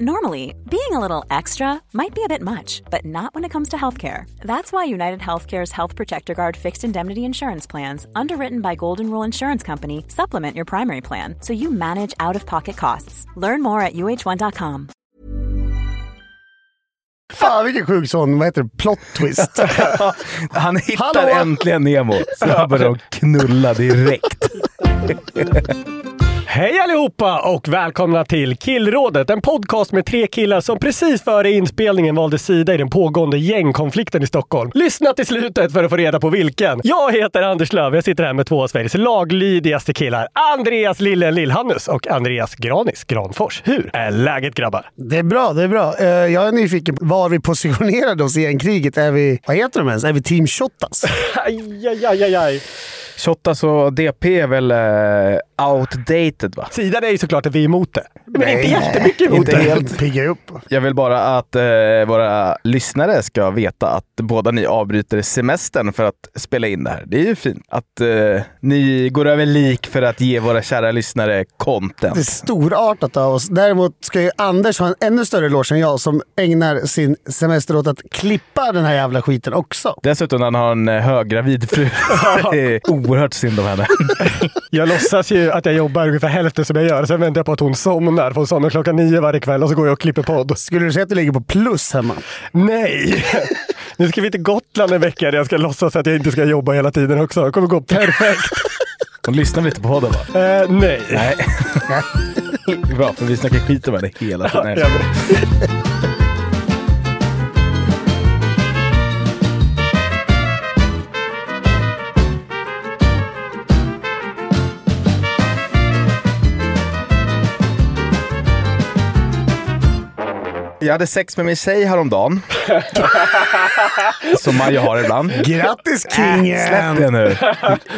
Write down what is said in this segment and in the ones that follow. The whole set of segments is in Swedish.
Normally, being a little extra might be a bit much, but not when it comes to healthcare. That's why United Healthcare's Health Protector Guard fixed indemnity insurance plans, underwritten by Golden Rule Insurance Company, supplement your primary plan so you manage out of pocket costs. Learn more at uh1.com. Fan vilken sjuk sån, vad heter det, plot twist. Han hittar Hallå? äntligen Nemo, så han börjar de knulla direkt. Hej allihopa och välkomna till Killrådet, en podcast med tre killar som precis före inspelningen valde sida i den pågående gängkonflikten i Stockholm. Lyssna till slutet för att få reda på vilken. Jag heter Anders Löv, jag sitter här med två av Sveriges laglydigaste killar. Andreas Lillen Lillhannus och Andreas Granis Granfors. Hur är läget grabbar? Det är bra, det är bra. Eh, Jag är nyfiken på var vi positionerade oss i gängkriget. Är vi, vad heter de ens? Är vi team Shottaz? Aj, aj, aj, aj, aj. Shottaz och DP är väl eh, outdated va? Sidan är ju såklart att vi är emot det. Men Nej, inte jättemycket emot inte det. helt. Pigga upp. Jag vill bara att eh, våra lyssnare ska veta att båda ni avbryter semestern för att spela in det här. Det är ju fint att eh, ni går över lik för att ge våra kära lyssnare content. Det är storartat av oss. Däremot ska ju Anders ha en ännu större eloge än jag som ägnar sin semester åt att klippa den här jävla skiten också. Dessutom han har en eh, höggravid fru. det är oerhört synd om henne. Jag låtsas ju att jag jobbar ungefär hälften som jag gör. Sen väntar jag på att hon somnar. För hon somnar klockan nio varje kväll och så går jag och klipper podd. Skulle du säga att du ligger på plus hemma? Nej! Nu ska vi till Gotland en vecka där jag ska låtsas att jag inte ska jobba hela tiden också. Det kommer gå perfekt. Hon lyssnar lite på podden va? Eh, nej. Nej. Bra, för vi snackar skit om henne hela tiden. Jag hade sex med min tjej häromdagen. Som man ju har ibland. Grattis Släpp kingen! det nu.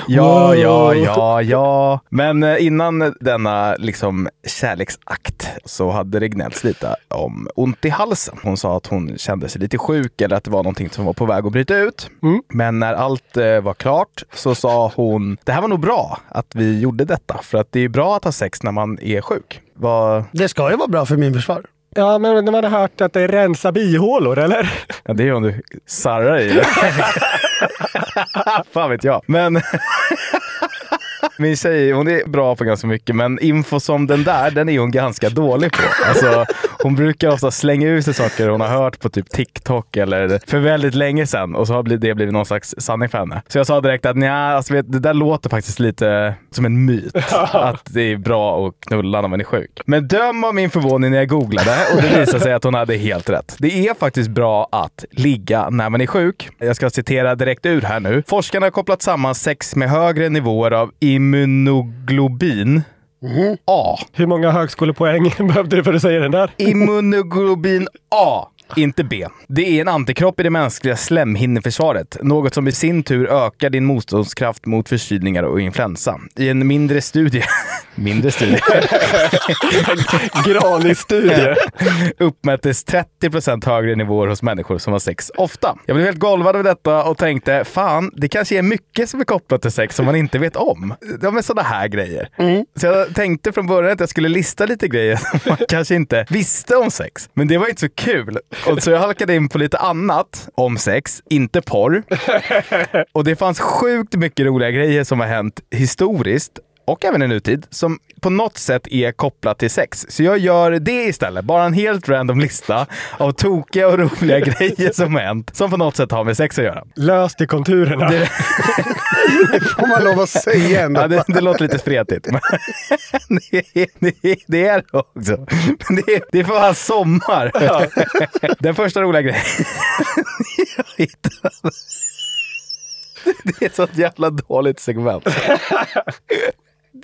Ja, ja, ja, ja. Men eh, innan denna liksom kärleksakt så hade det gnällts lite om ont i halsen. Hon sa att hon kände sig lite sjuk eller att det var någonting som var på väg att bryta ut. Men när allt eh, var klart så sa hon, det här var nog bra att vi gjorde detta. För att det är bra att ha sex när man är sjuk. Vad... Det ska ju vara bra för min försvar. Ja, men man har hört att det är rensa bihålor, eller? Ja, det är om du sarrar i det. Fan vet jag. Men min tjej, hon är bra på ganska mycket, men info som den där, den är hon ganska dålig på. Alltså, hon brukar ofta slänga ut sig saker hon har hört på typ TikTok eller för väldigt länge sedan och så har det blivit någon slags sanning för henne. Så jag sa direkt att nja, alltså, vet, det där låter faktiskt lite som en myt. att det är bra att knulla när man är sjuk. Men döm av min förvåning när jag googlade och det visade sig att hon hade helt rätt. Det är faktiskt bra att ligga när man är sjuk. Jag ska citera direkt ur här nu. Forskarna har kopplat samman sex med högre nivåer av immunoglobin. A. Hur många högskolepoäng behövde du för att säga den där? Immunoglobin A. Inte B. Det är en antikropp i det mänskliga slemhinneförsvaret. Något som i sin tur ökar din motståndskraft mot förkylningar och influensa. I en mindre studie... mindre studie? Granis-studie. uppmättes 30% högre nivåer hos människor som har sex ofta. Jag blev helt golvad av detta och tänkte, fan, det kanske är mycket som är kopplat till sex som man inte vet om. De är sådana här grejer. Så jag tänkte från början att jag skulle lista lite grejer som man kanske inte visste om sex. Men det var inte så kul. Och så jag halkade in på lite annat om sex, inte porr. Och det fanns sjukt mycket roliga grejer som har hänt historiskt och även i nutid som på något sätt är kopplat till sex. Så jag gör det istället. Bara en helt random lista av tokiga och roliga grejer som har hänt som på något sätt har med sex att göra. Löst i konturerna. Det, Får man lov att säga ändå. ja, det, det låter lite spretigt. Men det, det, det är det också. Men det, det är för fan sommar. Den första roliga grejen jag hittade. Det är ett sånt jävla dåligt segment.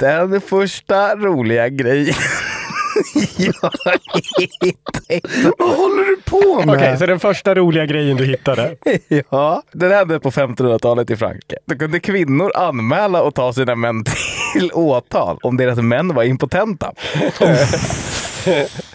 Den första roliga grejen Vad håller du på med? Okej, så den första roliga grejen du hittade. Ja, den hände på 1500-talet i Frankrike. Då kunde kvinnor anmäla och ta sina män till åtal om deras män var impotenta.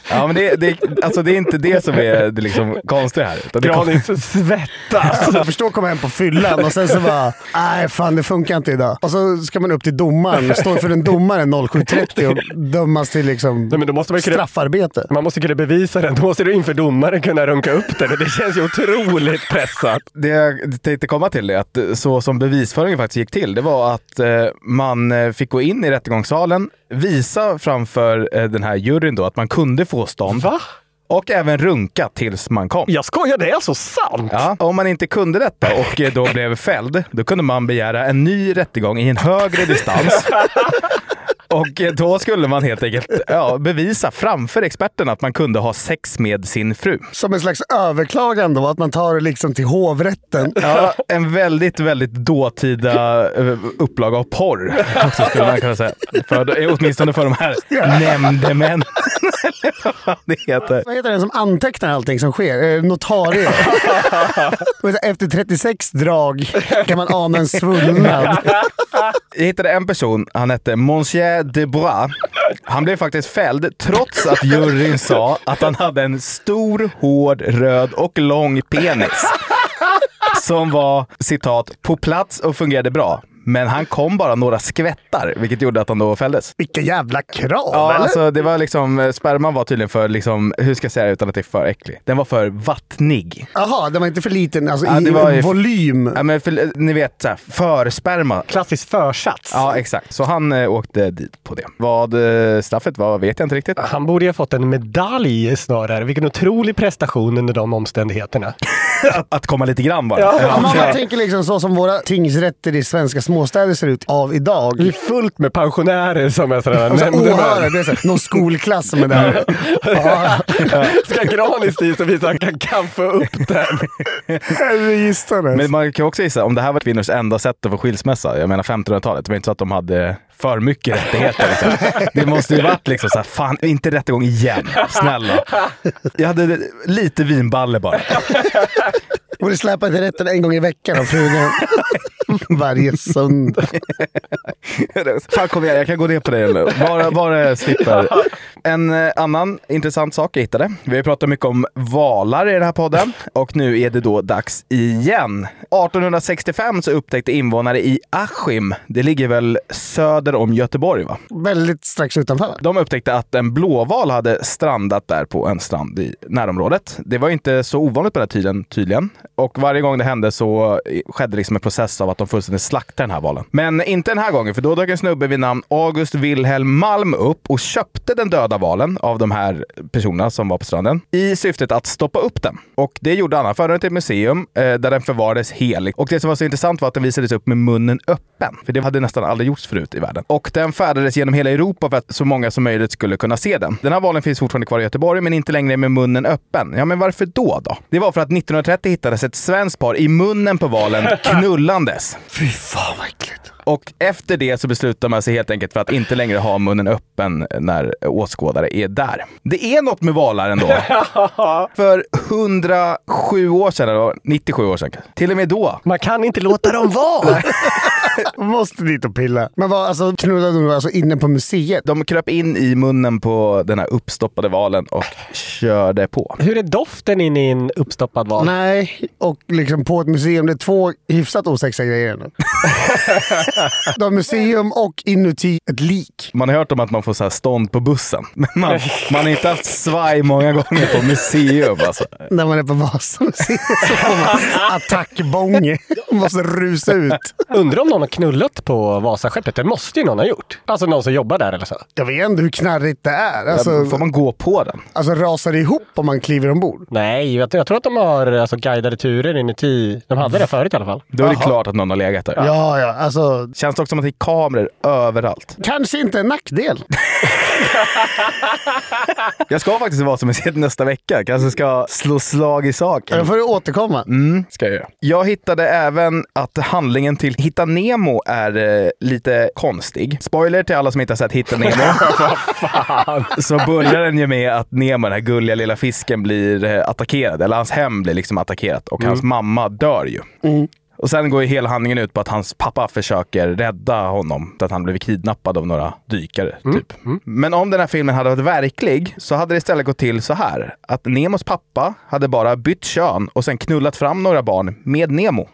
ja, men det, det, alltså det är inte det som är det liksom konstiga här. Utan det kom- Granis svettas. Alltså, jag förstår komma hem på fyllan och sen så bara, nej fan det funkar inte idag. Och så ska man upp till domaren, står för en domare 07.30 och dömas till liksom Nej, men då måste man ju kunna- straffarbete. Man måste kunna bevisa den. Då måste du inför domaren kunna runka upp den. Det känns ju otroligt pressat. Det jag tänkte komma till är att så som bevisföringen faktiskt gick till, det var att eh, man eh, fick gå in i rättegångssalen, visa framför eh, den här juryn då att man kunde få stånd Va? och även runka tills man kom. Jag skojar, det är alltså sant? Ja, om man inte kunde detta och eh, då blev fälld, då kunde man begära en ny rättegång i en högre distans. Och eh, då skulle man helt enkelt ja, bevisa framför experterna att man kunde ha sex med sin fru. Som en slags överklagan då, att man tar det liksom till hovrätten. Ja, en väldigt, väldigt dåtida eh, upplaga av porr också skulle man kunna säga. För, åtminstone för de här nämndemännen. Vad det heter. Vad heter den som antecknar allting som sker? Eh, notarie. Efter 36 drag kan man ana en svullnad. Jag hittade en person, han hette Monsieur Debois. Han blev faktiskt fälld trots att juryn sa att han hade en stor, hård, röd och lång penis. Som var, citat, på plats och fungerade bra. Men han kom bara några skvättar, vilket gjorde att han då fälldes. Vilka jävla krav, Ja, eller? alltså det var liksom, eh, sperman var tydligen för, liksom, hur ska jag säga det utan att det är för äcklig? Den var för vattnig. Jaha, den var inte för liten alltså, Ja, i det var ju- volym. Ja, men för, ni vet, så här, för sperma. Klassisk försats. Ja, exakt. Så han eh, åkte dit på det. Vad eh, straffet var vet jag inte riktigt. Han borde ju ha fått en medalj snarare. Vilken otrolig prestation under de omständigheterna. Att, att komma lite grann bara. Ja. Ja, man Ja. tänker liksom så som våra tingsrätter i svenska småstäder ser ut av idag. Det är fullt med pensionärer som är sådana Alltså, åhörare, det är så, här, någon skolklass som är där. Ja, Ska Granis dit och visa att han kan kaffa upp den? Men man kan också gissa, om det här var kvinnors enda sätt att få skilsmässa, jag menar 1500-talet, det var inte så att de hade för mycket rättigheter. Liksom. Det måste ju varit liksom så här, fan inte rättegång igen, snälla. Jag hade lite vinballe bara. Borde släpa till rätten en gång i veckan av frugan. Varje söndag. Fan kom igen, jag kan gå ner på det nu. Bara, bara slipper. En eh, annan intressant sak jag hittade. Vi har pratat mycket om valar i den här podden och nu är det då dags igen. 1865 så upptäckte invånare i Askim, det ligger väl söder om Göteborg va? Väldigt strax utanför. De upptäckte att en blåval hade strandat där på en strand i närområdet. Det var inte så ovanligt på den här tiden tydligen. Och varje gång det hände så skedde liksom en process av att de fullständigt slaktade den här valen. Men inte den här gången, för då dök en snubbe vid namn August Wilhelm Malm upp och köpte den döda valen av de här personerna som var på stranden i syftet att stoppa upp den. Och det gjorde han. Han förde den till ett museum eh, där den förvarades helig. Och det som var så intressant var att den visades upp med munnen öppen. För det hade nästan aldrig gjorts förut i världen. Och den färdades genom hela Europa för att så många som möjligt skulle kunna se den. Den här valen finns fortfarande kvar i Göteborg, men inte längre med munnen öppen. Ja, men varför då då? Det var för att 1930 hittades ett svenskt par i munnen på valen knullandes. Fy fan vad äckligt. Och efter det så beslutar man sig helt enkelt för att inte längre ha munnen öppen när åskådare är där. Det är något med valar ändå. för 107 år sedan, eller 97 år sedan, till och med då. Man kan inte låta dem vara. Måste dit och pilla. Men vad, alltså, knullade du alltså inne på museet? De kröp in i munnen på den här uppstoppade valen och körde på. Hur är doften inne i en uppstoppad val? Nej, och liksom på ett museum. Det är två hyfsat osexiga grejer. nu. De har museum och inuti ett lik. Man har hört om att man får så här stånd på bussen, men man, man har inte haft svaj många gånger på museum. Alltså. När man är på Vasamuseet så får man attackbång. Man måste rusa ut. Undrar om någon har knullat på Vasaskeppet? Det måste ju någon ha gjort. Alltså någon som jobbar där eller så. Jag vet inte hur knarrigt det är. Alltså, Får man gå på den? alltså rasar det ihop om man kliver ombord? Nej, jag, jag tror att de har alltså, guidade turer inuti. De hade det förut i alla fall. Då är det Jaha. klart att någon har legat där. Ja, ja. Alltså, Ja, Känns det också som att det är kameror överallt. kanske inte en nackdel. Jag ska faktiskt vara som ser nästa vecka. Kanske ska slå slag i saken. Då får du återkomma. Mm, ska jag göra. Jag hittade även att handlingen till Hitta Nemo är eh, lite konstig. Spoiler till alla som inte har sett Hitta Nemo. Så börjar den ju med att Nemo, den här gulliga lilla fisken, blir eh, attackerad. Eller hans hem blir liksom attackerat och hans mamma dör ju. Och sen går ju hela handlingen ut på att hans pappa försöker rädda honom. Att han blivit kidnappad av några dykare. Typ. Men om den här filmen hade varit verklig så hade det istället gått till så här. Att Nemos pappa hade bara bytt kön och sen knullat fram några barn med Nemo.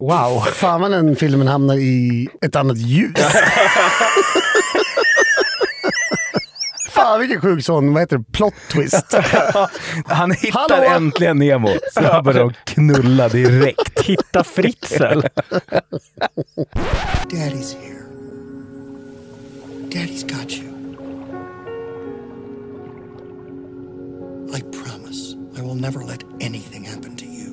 Wow. Fan vad den filmen hamnar i ett annat ljus. Fan vilken sjuk sån, vad heter det, plot twist. Han hittar Hallå? äntligen Nemo. Så han börjar knulla direkt. Hitta Fritzl. Daddy's here. Daddy's got you. I promise I will never let anything happen to you.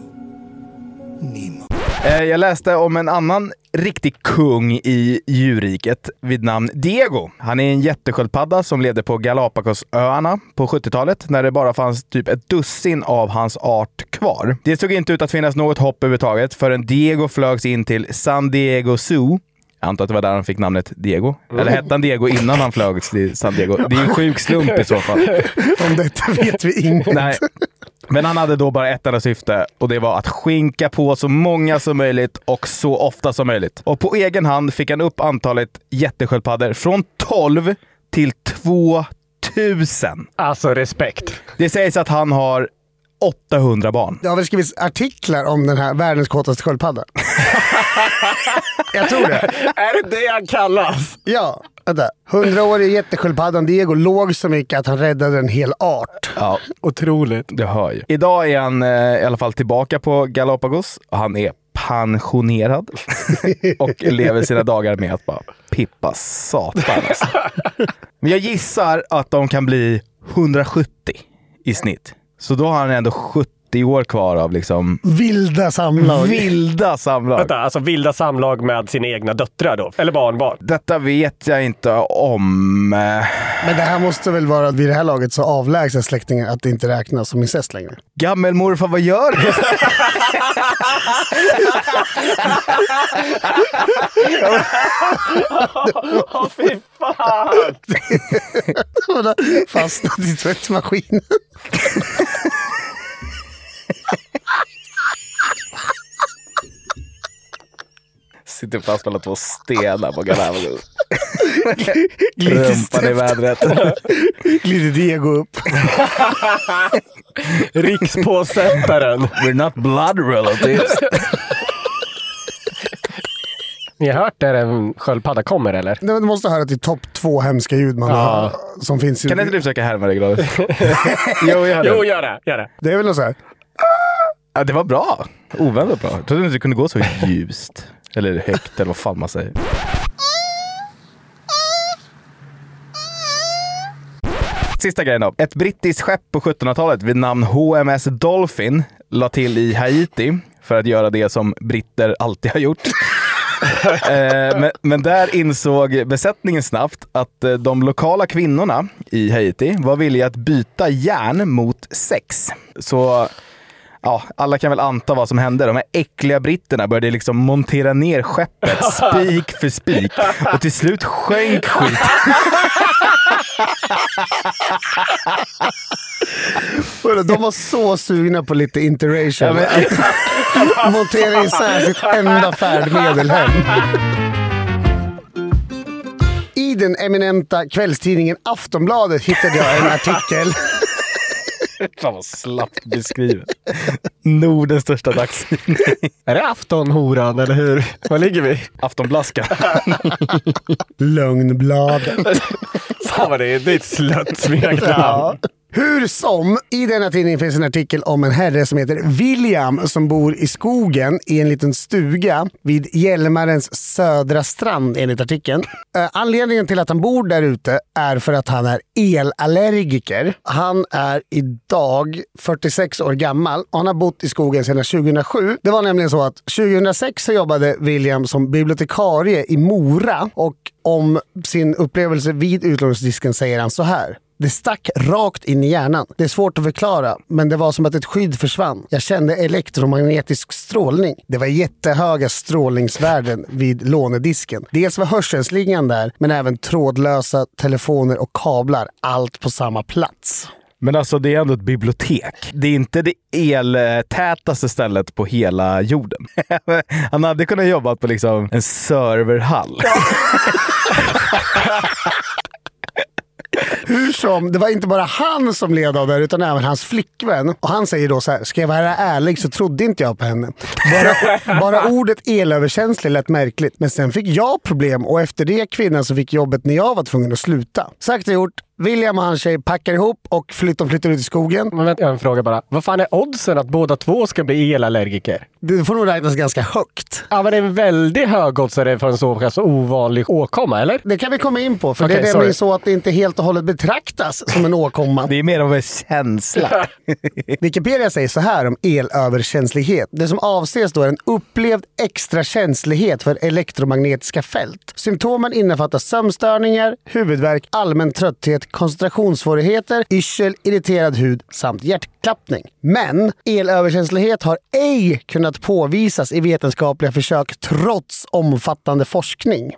Nemo. Eh, Jag läste om en annan riktig kung i djurriket vid namn Diego. Han är en jättesköldpadda som levde på Galapagosöarna på 70-talet när det bara fanns typ ett dussin av hans art kvar. Det såg inte ut att finnas något hopp överhuvudtaget förrän Diego flögs in till San Diego Zoo. Jag antar att det var där han fick namnet Diego. Eller hette han Diego innan han flög till San Diego? Det är en sjuk slump i så fall. Om detta vet vi inget. Nej. Men han hade då bara ett enda syfte och det var att skinka på så många som möjligt och så ofta som möjligt. Och på egen hand fick han upp antalet jättesköldpaddor från 12 till 2000. Alltså respekt. Det sägs att han har 800 barn. Det har väl skrivits artiklar om den här världens kåtaste sköldpadda. Jag tror det. Är det det han kallas? Ja, vänta. Hundraårige jättesköldpaddan Diego låg så mycket att han räddade en hel art. Ja, Otroligt. det hör ju. Idag är han eh, i alla fall tillbaka på Galapagos. Han är pensionerad och lever sina dagar med att bara pippa satan. Alltså. Men jag gissar att de kan bli 170 i snitt. Så då har han ändå 70 år kvar av liksom Vilda samlag. vilda samlag. Vänta, alltså vilda samlag med sina egna döttrar då? Eller barnbarn? Detta vet jag inte om. Men det här måste väl vara vid det här laget så avlägsna släktingar att det inte räknas som incest längre. Gammelmorfar, vad gör du? Åh fy fan! Fastnat i tvättmaskinen. Sitter fast mellan två stenar på Galapagos. Rumpan i vädret. Glider Diego upp. Rikspåsättaren. We're not blood relatives. Ni har hört där en sköldpadda kommer eller? Du måste höra till topp två hemska ljud man har, som finns. i- Kan inte du försöka härma det Gladys? jo, gör det. Jo, gör det. Gör det. Det är väl något så här. Ja, det var bra. Oväntat bra. Jag trodde inte det kunde gå så ljust. Eller högt, eller vad fan man säger. Sista grejen då. Ett brittiskt skepp på 1700-talet vid namn HMS Dolphin la till i Haiti för att göra det som britter alltid har gjort. Eh, men, men där insåg besättningen snabbt att eh, de lokala kvinnorna i Haiti var villiga att byta järn mot sex. Så ja, alla kan väl anta vad som hände. De här äckliga britterna började liksom montera ner skeppet spik för spik och till slut sjönk skit. Vadå, De var så sugna på lite interracial. Ja, men- att Montera in särskilt enda färdmedel hem. I den eminenta kvällstidningen Aftonbladet hittade jag en artikel. Fan vad slappt beskrivet. Nordens största dagstidning. Är det aftonhoran eller hur? Var ligger vi? Aftonblaska. Lögnbladet. Fan vad det är, det är ett slött smeknamn. Ja. Hur som, i denna tidning finns en artikel om en herre som heter William som bor i skogen i en liten stuga vid Hjälmarens södra strand enligt artikeln. Eh, anledningen till att han bor där ute är för att han är elallergiker. Han är idag 46 år gammal och han har bott i skogen sedan 2007. Det var nämligen så att 2006 så jobbade William som bibliotekarie i Mora och om sin upplevelse vid utlåningsdisken säger han så här. Det stack rakt in i hjärnan. Det är svårt att förklara, men det var som att ett skydd försvann. Jag kände elektromagnetisk strålning. Det var jättehöga strålningsvärden vid lånedisken. Dels var hörselslingan där, men även trådlösa telefoner och kablar. Allt på samma plats. Men alltså det är ändå ett bibliotek. Det är inte det eltätaste stället på hela jorden. Han hade kunnat jobba på liksom en serverhall. Hur som, det var inte bara han som led av det här, utan även hans flickvän. Och han säger då så här, ska jag vara ärlig så trodde inte jag på henne. Bara, bara ordet elöverkänslig lät märkligt. Men sen fick jag problem och efter det kvinnan som fick jobbet när jag var tvungen att sluta. Sagt och gjort, William och hans tjej packar ihop och flyttar, flyttar ut i skogen. Men vänta, jag har en fråga bara. Vad fan är oddsen att båda två ska bli elallergiker? Det får nog räknas ganska högt. Ja, men det är en väldigt hög oddsare för en så pass ovanlig åkomma, eller? Det kan vi komma in på, för Okej, det är nämligen så att det inte helt och hållet betraktas som en åkomma. Det är mer av en känsla. Wikipedia säger så här om elöverkänslighet. Det som avses då är en upplevd extra känslighet för elektromagnetiska fält. Symptomen innefattar sömnstörningar, huvudvärk, allmän trötthet, koncentrationssvårigheter, yrsel, irriterad hud samt hjärtklappning. Men elöverkänslighet har ej kunnat påvisas i vetenskapliga försök trots omfattande forskning.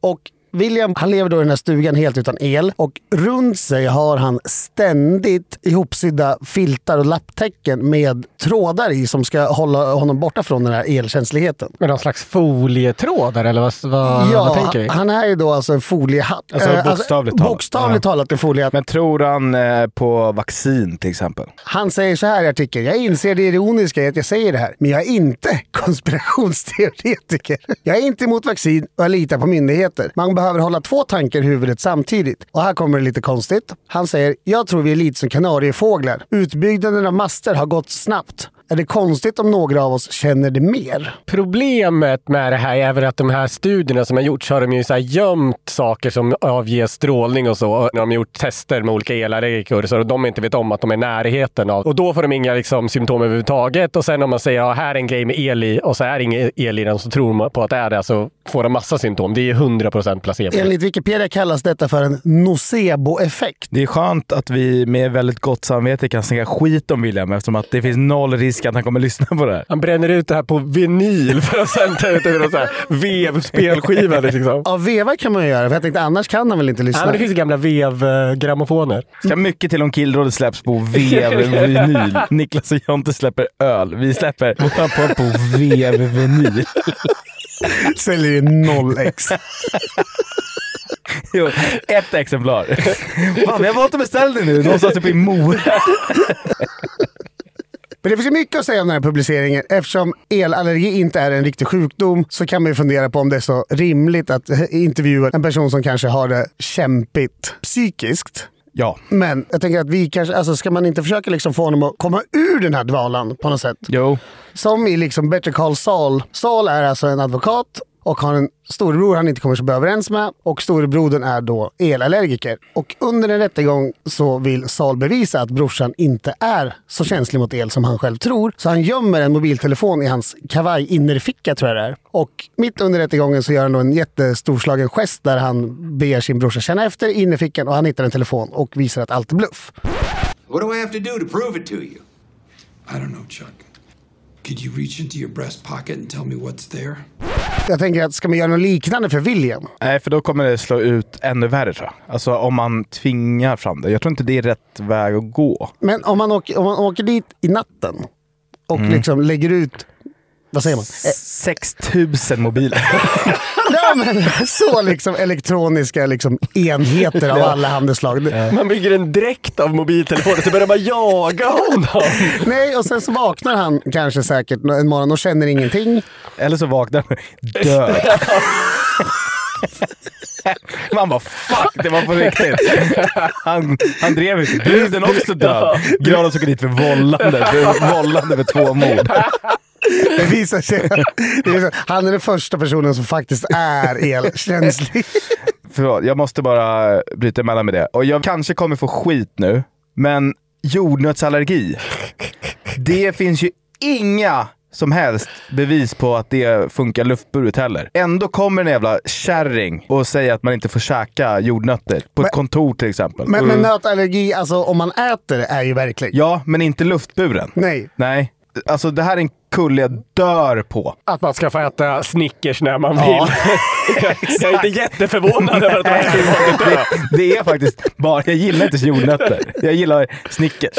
Och William han lever då i den här stugan helt utan el och runt sig har han ständigt ihopsydda filtar och lapptäcken med trådar i som ska hålla honom borta från den här elkänsligheten. Med någon slags folietråd där, eller vad, vad, Ja, vad tänker vi? han är ju då alltså en foliehatt. Alltså, Eh, bokstavligt talat. Bokstavligt Ja. talat en foliehatt. Men tror han eh, på vaccin till exempel? Han säger så här i artikeln. Jag inser det ironiska i att jag säger det här, men jag är inte konspirationsteoretiker. Jag är inte emot vaccin och jag litar på myndigheter. Man behöver hålla två tankar i huvudet samtidigt. Och här kommer det lite konstigt. Han säger, jag tror vi är lite som kanariefåglar. Utbyggnaden av master har gått snabbt. Är det konstigt om några av oss känner det mer? Problemet med det här är väl att de här studierna som har gjorts har de ju så här gömt saker som avger strålning och så. Och När de har gjort tester med olika elallergiker så de inte vet om att de är i närheten av. Och då får de inga liksom, symptom överhuvudtaget. Och sen om man säger att här är en grej med el i och så är det ingen el i den så tror man på att det är det så får de massa symptom. Det är ju 100% placebo. Enligt Wikipedia kallas detta för en nocebo-effekt. Det är skönt att vi med väldigt gott samvete kan snacka skit om William eftersom att det finns noll risk att han kommer lyssna på det här. Han bränner ut det här på vinyl för att sen ta ut det på så här vevspelskiva. Liksom. Ja, veva kan man ju göra, för jag tänkte annars kan han väl inte Ja, lyssna. men det finns gamla vevgrammofoner. Ska mycket till om Killrådet släpps på vev-vinyl. Niklas och Jonte släpper öl. Vi släpper podd på vev-vinyl. Säljer i 0x. Jo, ett exemplar. Fan, vi har valt att beställa det nu. Någonstans uppe i Mora. Men det finns ju mycket att säga om den här publiceringen. Eftersom elallergi inte är en riktig sjukdom så kan man ju fundera på om det är så rimligt att intervjua en person som kanske har det kämpigt psykiskt. Ja, Men jag tänker att vi kanske, alltså ska man inte försöka liksom få honom att komma ur den här dvalan på något sätt? jo. Som i liksom Better Call Saul. Saul är alltså en advokat och har en storebror han inte kommer så bra överens med. Och storebrodern är då elallergiker. Och under en rättegång så vill Saul bevisa att brorsan inte är så känslig mot el som han själv tror. Så han gömmer en mobiltelefon i hans kavaj innerficka tror jag det är. Och mitt under rättegången så gör han då en jättestorslagen gest där han ber sin brorsa känna efter innerfickan och han hittar en telefon och visar att allt är bluff. What do I have to do to prove it to you? I don't know, Chuck. Could you reach into your breast pocket and tell me what's there? Jag tänker att ska man göra något liknande för William? Nej, för då kommer det slå ut ännu värre tror jag. Alltså om man tvingar fram det. Jag tror inte det är rätt väg att gå. Men om man åker, om man åker dit i natten och liksom lägger ut, vad säger man? Eh, 6000 mobiler. ja, men, så liksom elektroniska liksom, enheter av alla handelsslag. Man bygger en dräkt av mobiltelefoner så börjar man jaga honom. Nej, och sen så vaknar han kanske säkert en morgon och känner ingenting. Eller så vaknar han död. Man bara fuck, det var på riktigt. Han, han drev inte. Bruden också död. Granen åker dit för vållande. För vållande för två mord. Det visar sig det visar, han är den första personen som faktiskt är elkänslig. Förlåt, jag måste bara bryta emellan med det. Och jag kanske kommer få skit nu, men jordnötsallergi. Det finns ju inga som helst bevis på att det funkar luftburet heller. Ändå kommer en jävla kärring och säger att man inte får käka jordnötter. På ett kontor till exempel. Men, Mm. men nötallergi, alltså om man äter är ju verkligt. Ja, men inte luftburen. Nej. Nej. Alltså det här är en kulle jag dör på. Att man ska få äta Snickers när man Ja. vill. jag är inte jätteförvånad över att man dö. Det, det är faktiskt bara, jag gillar inte jordnötter. Jag gillar Snickers.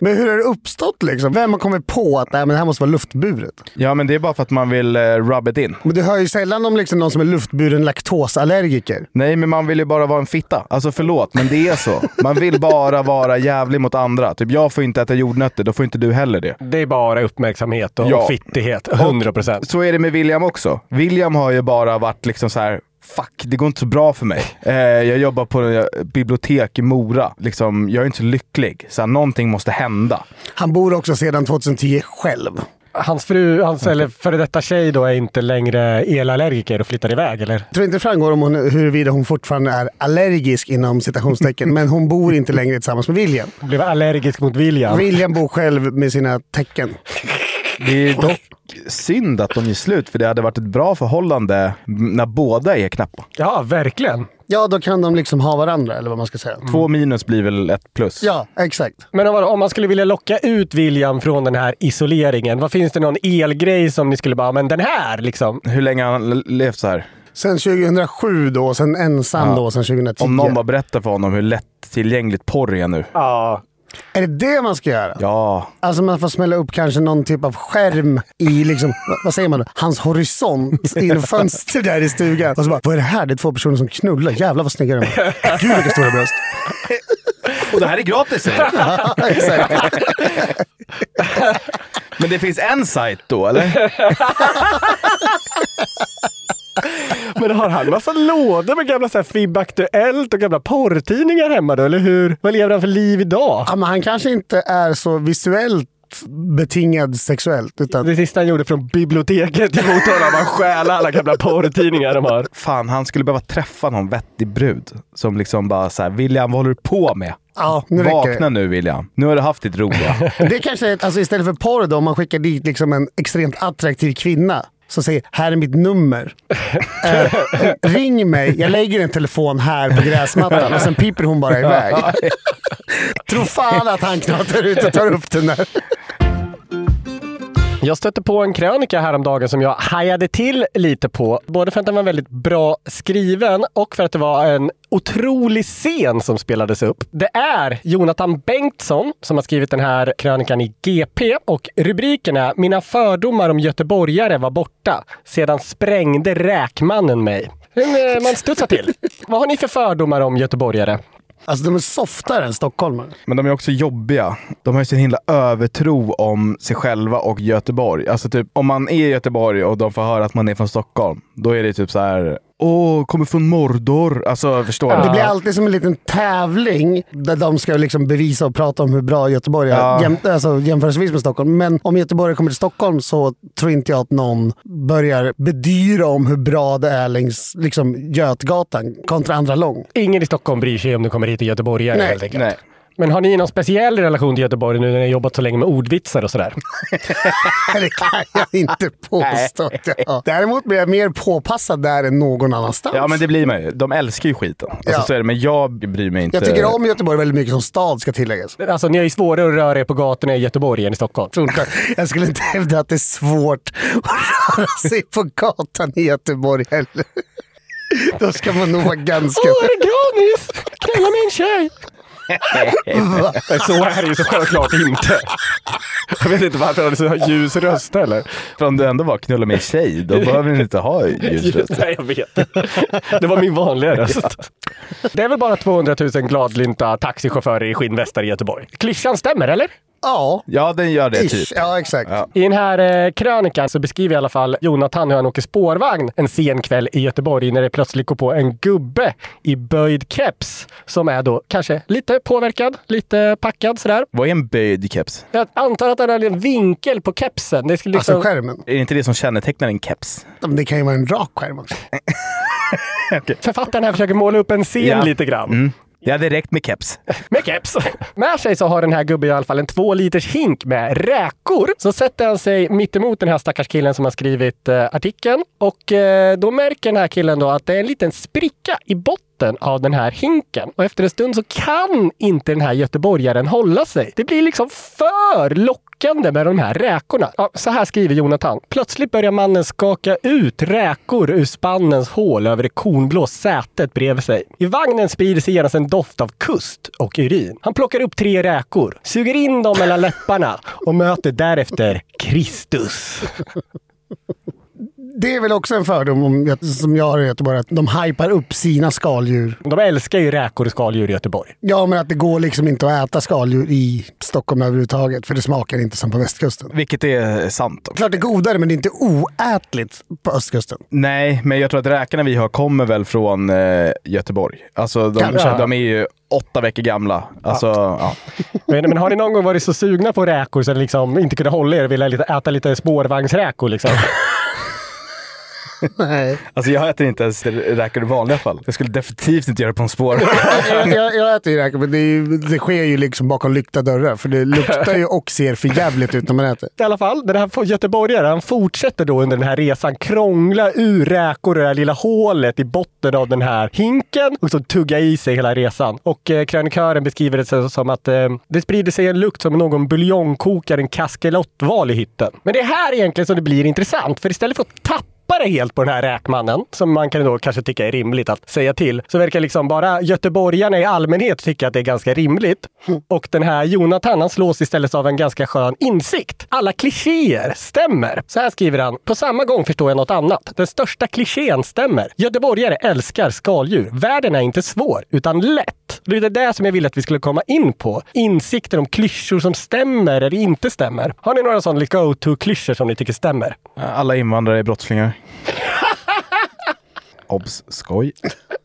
Men hur har det uppstått liksom? Vem har kommit på att nej, men det här måste vara luftburet? Ja, men det är bara för att man vill uh, rub it in. Men du hör ju sällan om liksom någon som är luftburen laktosallergiker. Nej, men man vill ju bara vara en fitta. Alltså förlåt, men det är så. Man vill bara vara jävlig mot andra. Typ jag får inte äta jordnötter, då får inte du heller det. Det är bara uppmärksamhet och Ja. fittighet. 100 procent. Så är det med William också. William har ju bara varit liksom så här. Fuck, det går inte så bra för mig. Eh, jag jobbar på ett bibliotek i Mora. Liksom, jag är inte så lycklig. Så här, någonting måste hända. Han bor också sedan 2010 själv. Hans fru, hans eller före detta tjej då, är inte längre elallergiker och flyttar iväg, eller? Jag tror inte det framgår om hon, huruvida hon fortfarande är allergisk inom citationstecken, men hon bor inte längre tillsammans med William. Blev allergisk mot William. William bor själv med sina tecken. Det är dock synd att de gör slut, för det hade varit ett bra förhållande när båda är knappa. Ja, verkligen. Ja, då kan de liksom ha varandra, eller vad man ska säga. Två minus blir väl ett plus. Ja, exakt. Men om, om man skulle vilja locka ut William från den här isoleringen, vad finns det någon elgrej som ni skulle bara, men den här liksom? Hur länge har han levt så här? Sen 2007 då, sen ensam Ja. då, sen 2010. Om någon bara berättar för honom hur lättillgängligt porr är nu. Ja. Är det det man ska göra? Ja, Alltså man får smälla upp kanske någon typ av skärm i, liksom, vad- säger man då? Hans horisont i en fönster där i stugan. Och så bara, vad är det här? Det är två personer som knullar. Jävlar vad snygga de är. Gud vilka stora bröst. och det här är gratis säger. Ja, exakt. Men det finns en sajt då, eller? Men har han massa lådor med gamla så här FIB Aktuellt och gamla porrtidningar hemma då, eller hur? Vad lever han för liv idag? Ja, men han kanske inte är så visuellt betingad sexuellt. Utan Det sista han gjorde från biblioteket i Motala var att stjäla alla gamla porrtidningar de har. Fan, han skulle behöva träffa någon vettig brud som liksom bara så här, William, vad håller du på med? ja, nu Vakna nu William. Nu har du haft ditt roliga. Det kanske är, alltså istället för porr då, om man skickar dit liksom en extremt attraktiv kvinna som säger här är mitt nummer. Eh, ring mig, jag lägger en telefon här på gräsmattan och sen piper hon bara iväg. Tror fan att han knatar ut och tar upp den där. Jag stötte på en krönika häromdagen som jag hajade till lite på. Både för att den var väldigt bra skriven och för att det var en otrolig scen som spelades upp. Det är Jonathan Bengtsson som har skrivit den här krönikan i GP och rubriken är “Mina fördomar om göteborgare var borta. Sedan sprängde räkmannen mig”. Eh, man studsar till. Vad har ni för fördomar om göteborgare? Alltså de är softare än stockholmare. Men de är också jobbiga. De har ju sin himla övertro om sig själva och Göteborg. Alltså typ, om man är i Göteborg och de får höra att man är från Stockholm, då är det typ så här. Åh, kommer från Mordor. Alltså, förstår du? Det blir alltid som en liten tävling där de ska liksom bevisa och prata om hur bra Göteborg är Ja. jäm, alltså, jämförelsevis med Stockholm. Men om Göteborg kommer till Stockholm så tror inte jag att någon börjar bedyra om hur bra det är längs liksom, Götgatan kontra Andra Lång. Ingen i Stockholm bryr sig om du kommer hit i göteborgare Nej. helt enkelt. Nej. Men har ni någon speciell relation till Göteborg nu när ni har jobbat så länge med ordvitsar och sådär? Det kan jag inte påstå. har. Däremot blir jag mer påpassad där än någon annanstans. Ja, men det blir man ju. De älskar ju skiten. Alltså, Ja. så är det, men jag bryr mig inte. Jag tycker om Göteborg väldigt mycket som stad ska tilläggas. Alltså ni har ju svårare att röra er på gatorna i Göteborg än i Stockholm. jag skulle inte hävda att det är svårt att röra sig på gatan i Göteborg heller. Då ska man nog vara ganska... Åh, är det granis? Knulla med en tjej! Så är det ju så självklart inte. Jag vet inte varför han har så ljus röst heller. För om du ändå var knulla med en tjej, då behöver du inte ha ljusröst. Nej, jag vet. Det var min vanliga röst. Det är väl bara 200 000 gladlynta taxichaufförer i skinnvästar i Göteborg. Klyschan stämmer, eller? Ja, Ja, den gör det ish. typ. Ja, exakt. Ja. I den här eh, krönikan så beskriver i alla fall Jonathan hur han åker spårvagn en sen kväll i Göteborg när det plötsligt går på en gubbe i böjd keps som är då kanske lite påverkad, lite packad sådär. Vad är en böjd keps? Jag antar att han har en vinkel på kepsen. Det skulle liksom... Alltså skärmen. Är det inte det som kännetecknar en keps? Men Det kan ju vara en rak skärm också. Författaren här försöker måla upp en scen Ja. lite grann. Mm. Det hade räckt med keps. Med keps. Med sig så har den här gubben i alla fall en två liters hink med räkor. Så sätter han sig mittemot den här stackars killen som har skrivit eh, artikeln. Och eh, då märker den här killen då att det är en liten spricka i botten av den här hinken. Och efter en stund så kan inte den här göteborgaren hålla sig. Det blir liksom för lockande med de här räkorna. Ja, så här skriver Jonathan. Plötsligt börjar mannen skaka ut räkor ur spannens hål över det kornblå sätet bredvid sig. I vagnen sprider sig genast en doft av kust och urin. Han plockar upp tre räkor, suger in dem mellan läpparna och möter därefter Kristus. Det är väl också en fördom om, som jag har i Göteborg, att de hypar upp sina skaldjur. De älskar ju räkor och skaldjur i Göteborg. Ja, men att det går liksom inte att äta skaldjur i Stockholm överhuvudtaget, för det smakar inte som på västkusten. Vilket är sant. också. Klart det är godare, men det är inte oätligt på östkusten. Nej, men jag tror att räkorna vi har kommer väl från eh, Göteborg. Alltså de, Kanske. de är ju åtta veckor gamla. Alltså, ja. Men, men har ni någon gång varit så sugna på räkor så ni liksom inte kunde hålla er och ville lite, äta lite spårvagnsräkor liksom? Nej. alltså jag äter inte ens räkor i vanliga fall. Jag skulle definitivt inte göra det på en spår. jag, jag, jag äter ju räkor, men det, är ju, det sker ju liksom bakom lyckta dörrar. För det luktar ju och ser för jävligt ut när man äter. I alla fall, den här göteborgare, han fortsätter då under den här resan krångla ur räkor ur det här lilla hålet i botten av den här hinken och så tugga i sig hela resan. Och eh, krönikören beskriver det som att eh, det sprider sig en lukt som någon buljongkokar en kaskelottval i hytten. Men det är här egentligen som det blir intressant, för istället för att tappa det helt på den här räkmannen, som man kan då kanske tycka är rimligt att säga till, så verkar liksom bara göteborgarna i allmänhet tycka att det är ganska rimligt. Och den här Jonathan, han slås istället av en ganska skön insikt. Alla klichéer stämmer. Så här skriver han. På samma gång förstår jag något annat. Den största klichén stämmer. Göteborgare älskar skaldjur. Världen är inte svår, utan lätt. Det är det där som jag ville att vi skulle komma in på. Insikter om klyschor som stämmer eller inte stämmer. Har ni några sådana go-to-klyschor som ni tycker stämmer? Alla invandrare är brottslingar. Obs! Skoj.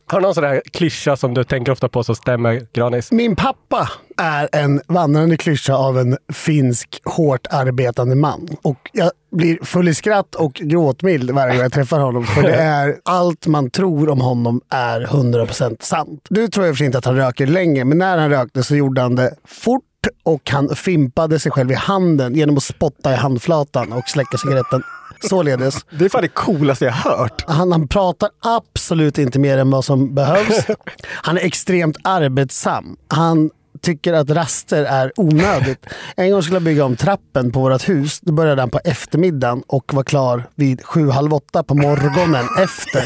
Har du någon sån där klyscha som du tänker ofta på som stämmer, Granis? Min pappa är en vandrande klyscha av en finsk hårt arbetande man. Och jag blir full i skratt och gråtmild varje gång jag träffar honom. För det är allt man tror om honom är 100% sant. Du tror jag för inte att han röker länge, men när han rökte så gjorde han det fort och han fimpade sig själv i handen genom att spotta i handflatan och släcka cigaretten. Således. Det är fan det coolaste jag hört. Han, han pratar absolut inte mer än vad som behövs. Han är extremt arbetsam. Han tycker att raster är onödigt. En gång skulle jag bygga om trappen på vårt hus. Då började han på eftermiddagen och var klar vid sju, halv åtta på morgonen efter.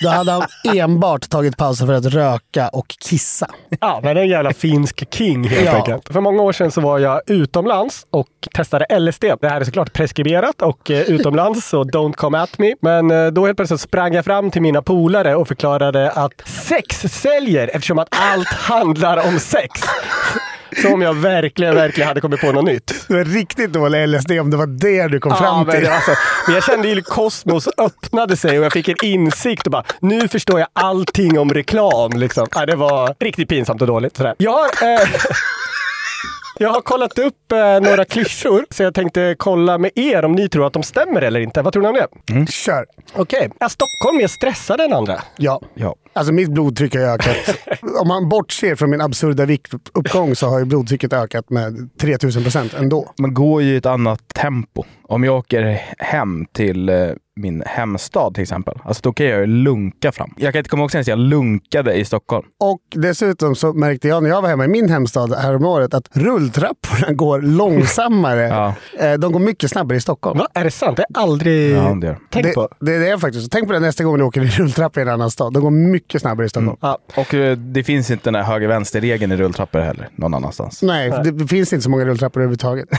Då hade han enbart tagit pauser för att röka och kissa. Ja, men en jävla finsk king helt Ja. enkelt. För många år sedan så var jag utomlands och testade LSD. Det här är såklart preskriberat och eh, utomlands, så don't come at me. Men eh, då helt plötsligt sprang jag fram till mina polare och förklarade att sex säljer eftersom att allt handlar om sex. Som jag verkligen, verkligen hade kommit på något nytt. Det var riktigt dålig LSD om det var det du kom Ja, fram men, till. det- alltså, men jag kände ju kosmos öppnade sig och jag fick en insikt och bara nu förstår jag allting om reklam. Liksom. Ja, det var riktigt pinsamt och dåligt. Sådär. Jag har, eh, jag har kollat upp eh, några klyschor så jag tänkte kolla med er om ni tror att de stämmer eller inte. Vad tror ni om det? Kör. Okej, är Stockholm mer stressad än andra? Ja. Ja. Alltså mitt blodtryck har ökat. Om man bortser från min absurda viktuppgång så har ju blodtrycket ökat med 3000 procent ändå. Man går ju i ett annat tempo. Om jag åker hem till eh, min hemstad till exempel, alltså då kan jag ju lunka fram. Jag kan inte komma ihåg senast jag lunkade i Stockholm. Och dessutom så märkte jag när jag var hemma i min hemstad häromåret att rulltrapporna går långsammare. Ja. Eh, De går mycket snabbare i Stockholm. Va? Är det sant? Det har jag aldrig Ja, det tänkt Det, på. det, det är faktiskt så. Tänk på det nästa gång du åker i rulltrappa i en annan stad. De går mycket snabbare i Stockholm. Ja. Och eh, det finns inte den här höger-vänster-regeln i rulltrappor heller, någon annanstans. Nej, det, det finns inte så många rulltrappor överhuvudtaget.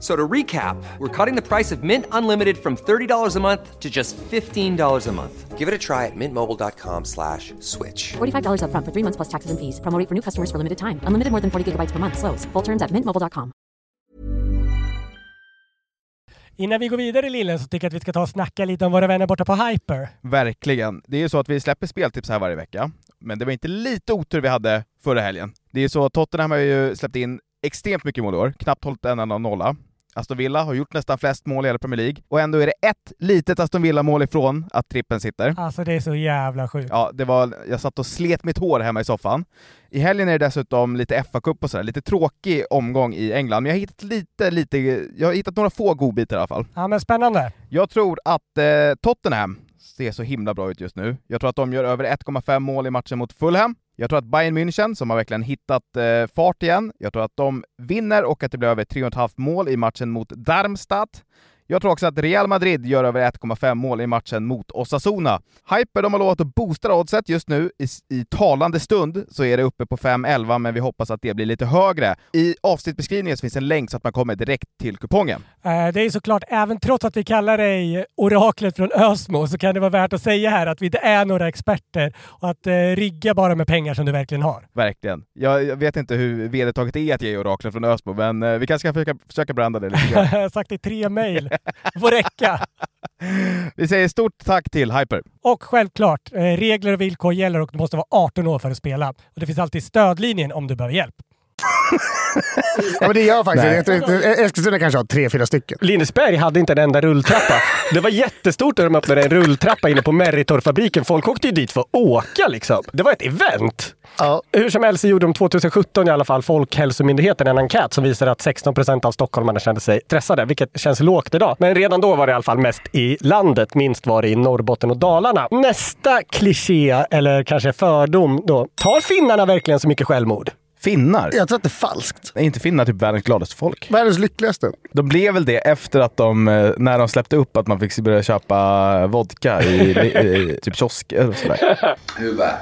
So to recap, we're cutting the price of Mint Unlimited from $30 a month to just $15 a month. Give it a try at mintmobile.com slash switch. $45 upfront for three months plus taxes and fees. Promo for new customers for limited time. Unlimited more than 40 gigabytes per month. Slows. Full terms at mintmobile.com. Innan vi går vidare Lillen så tycker jag att vi ska ta och snacka lite om våra vänner borta på Hyper. Verkligen. Det är ju så att vi släpper speltips här varje vecka, men det var inte lite otur vi hade förra helgen. Det är ju så att Tottenham har ju släppt in extremt mycket mål i år, knappt hållit en enda nolla. Aston Villa har gjort nästan flest mål i hela Premier League, och ändå är det ett litet Aston Villa-mål ifrån att trippen sitter. Alltså det är så jävla sjukt. Ja, det var, jag satt och slet mitt hår hemma i soffan. I helgen är det dessutom lite FA-cup och sådär, lite tråkig omgång i England, men jag har hittat lite, lite, jag har hittat några få godbitar i alla fall. Ja men spännande. Jag tror att eh, Tottenham ser så himla bra ut just nu. Jag tror att de gör över 1,5 mål i matchen mot Fulham. Jag tror att Bayern München, som har verkligen hittat eh, fart igen, jag tror att de vinner och att det blir över 3,5 mål i matchen mot Darmstadt. Jag tror också att Real Madrid gör över 1,5 mål i matchen mot Osasuna. Hyper de har lovat att boosta oddset just nu. I, I talande stund så är det uppe på 5,11 men vi hoppas att det blir lite högre. I avsnittbeskrivningen finns en länk så att man kommer direkt till kupongen. Eh, Det är såklart, även trots att vi kallar dig oraklet från Ösmo, så kan det vara värt att säga här att vi inte är några experter och att eh, rigga bara med pengar som du verkligen har. Verkligen. Jag, jag vet inte hur vedertaget är att ge oraklet från Ösmo, men eh, vi kanske ska försöka, försöka branda det lite grann. Jag har sagt i tre mejl. får räcka. Vi säger stort tack till Hyper. Och självklart, eh, regler och villkor gäller och du måste vara 18 år för att spela. Och det finns alltid stödlinjen om du behöver hjälp. Ja, men det gör faktiskt. Jag tror- Eskilstuna kanske har tre, fyra stycken. Lindesberg hade inte en enda rulltrappa. Det var jättestort när de öppnade en rulltrappa inne på Meritor-fabriken. Folk åkte ju dit för att åka liksom. Det var ett event. Ja. Hur som helst gjorde de 2017 i alla fall Folkhälsomyndigheten en enkät som visade att 16 procent av stockholmarna kände sig stressade, vilket känns lågt idag. Men redan då var det i alla fall mest i landet. Minst var det i Norrbotten och Dalarna. Nästa kliché, eller kanske fördom då. Tar finnarna verkligen så mycket självmord? Finnar? Jag tror att det är falskt. Är inte finnar typ världens gladaste folk? Världens lyckligaste. De blev väl det efter att de, eh, när de släppte upp att man fick börja köpa vodka i, i typ kiosker och sådär.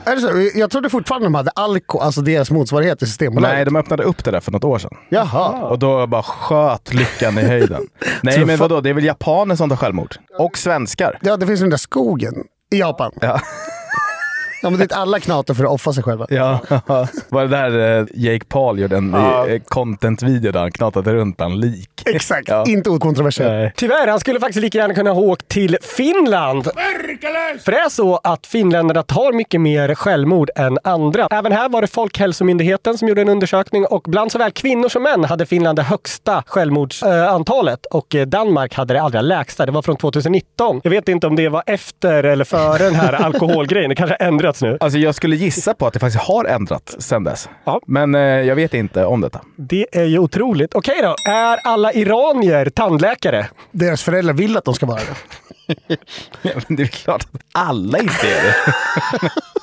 Är det så? Jag trodde fortfarande de hade Alko, alltså deras motsvarighet i Systembolaget. Nej, de öppnade upp det där för något år sedan. Jaha. Och då bara sköt lyckan i höjden. Nej, men vadå? Det är väl japaner som tar självmord? Och svenskar. Ja, det finns den där skogen i Japan. Ja. Ja, men dit alla knatar för att offra sig själva. Ja, var det där eh, Jake Paul gjorde en Ja. eh, content-video där han knatade runt bland lik? Exakt, Ja. inte okontroversiellt. Tyvärr, han skulle faktiskt lika gärna kunna ha åkt till Finland. För det är så att finländarna tar mycket mer självmord än andra. Även här var det Folkhälsomyndigheten som gjorde en undersökning och bland såväl kvinnor som män hade Finland det högsta självmordsantalet och eh, Danmark hade det allra lägsta. Det var från 2019. Jag vet inte om det var efter eller före den här alkoholgrejen. Det kanske har ändrats nu. Alltså jag skulle gissa på att det faktiskt har ändrats sedan dess. Ja. Men eh, jag vet inte om detta. Det är ju otroligt. Okej då, är alla iranier tandläkare? Deras föräldrar vill att de ska vara det. Ja, men det är klart att alla inte är det.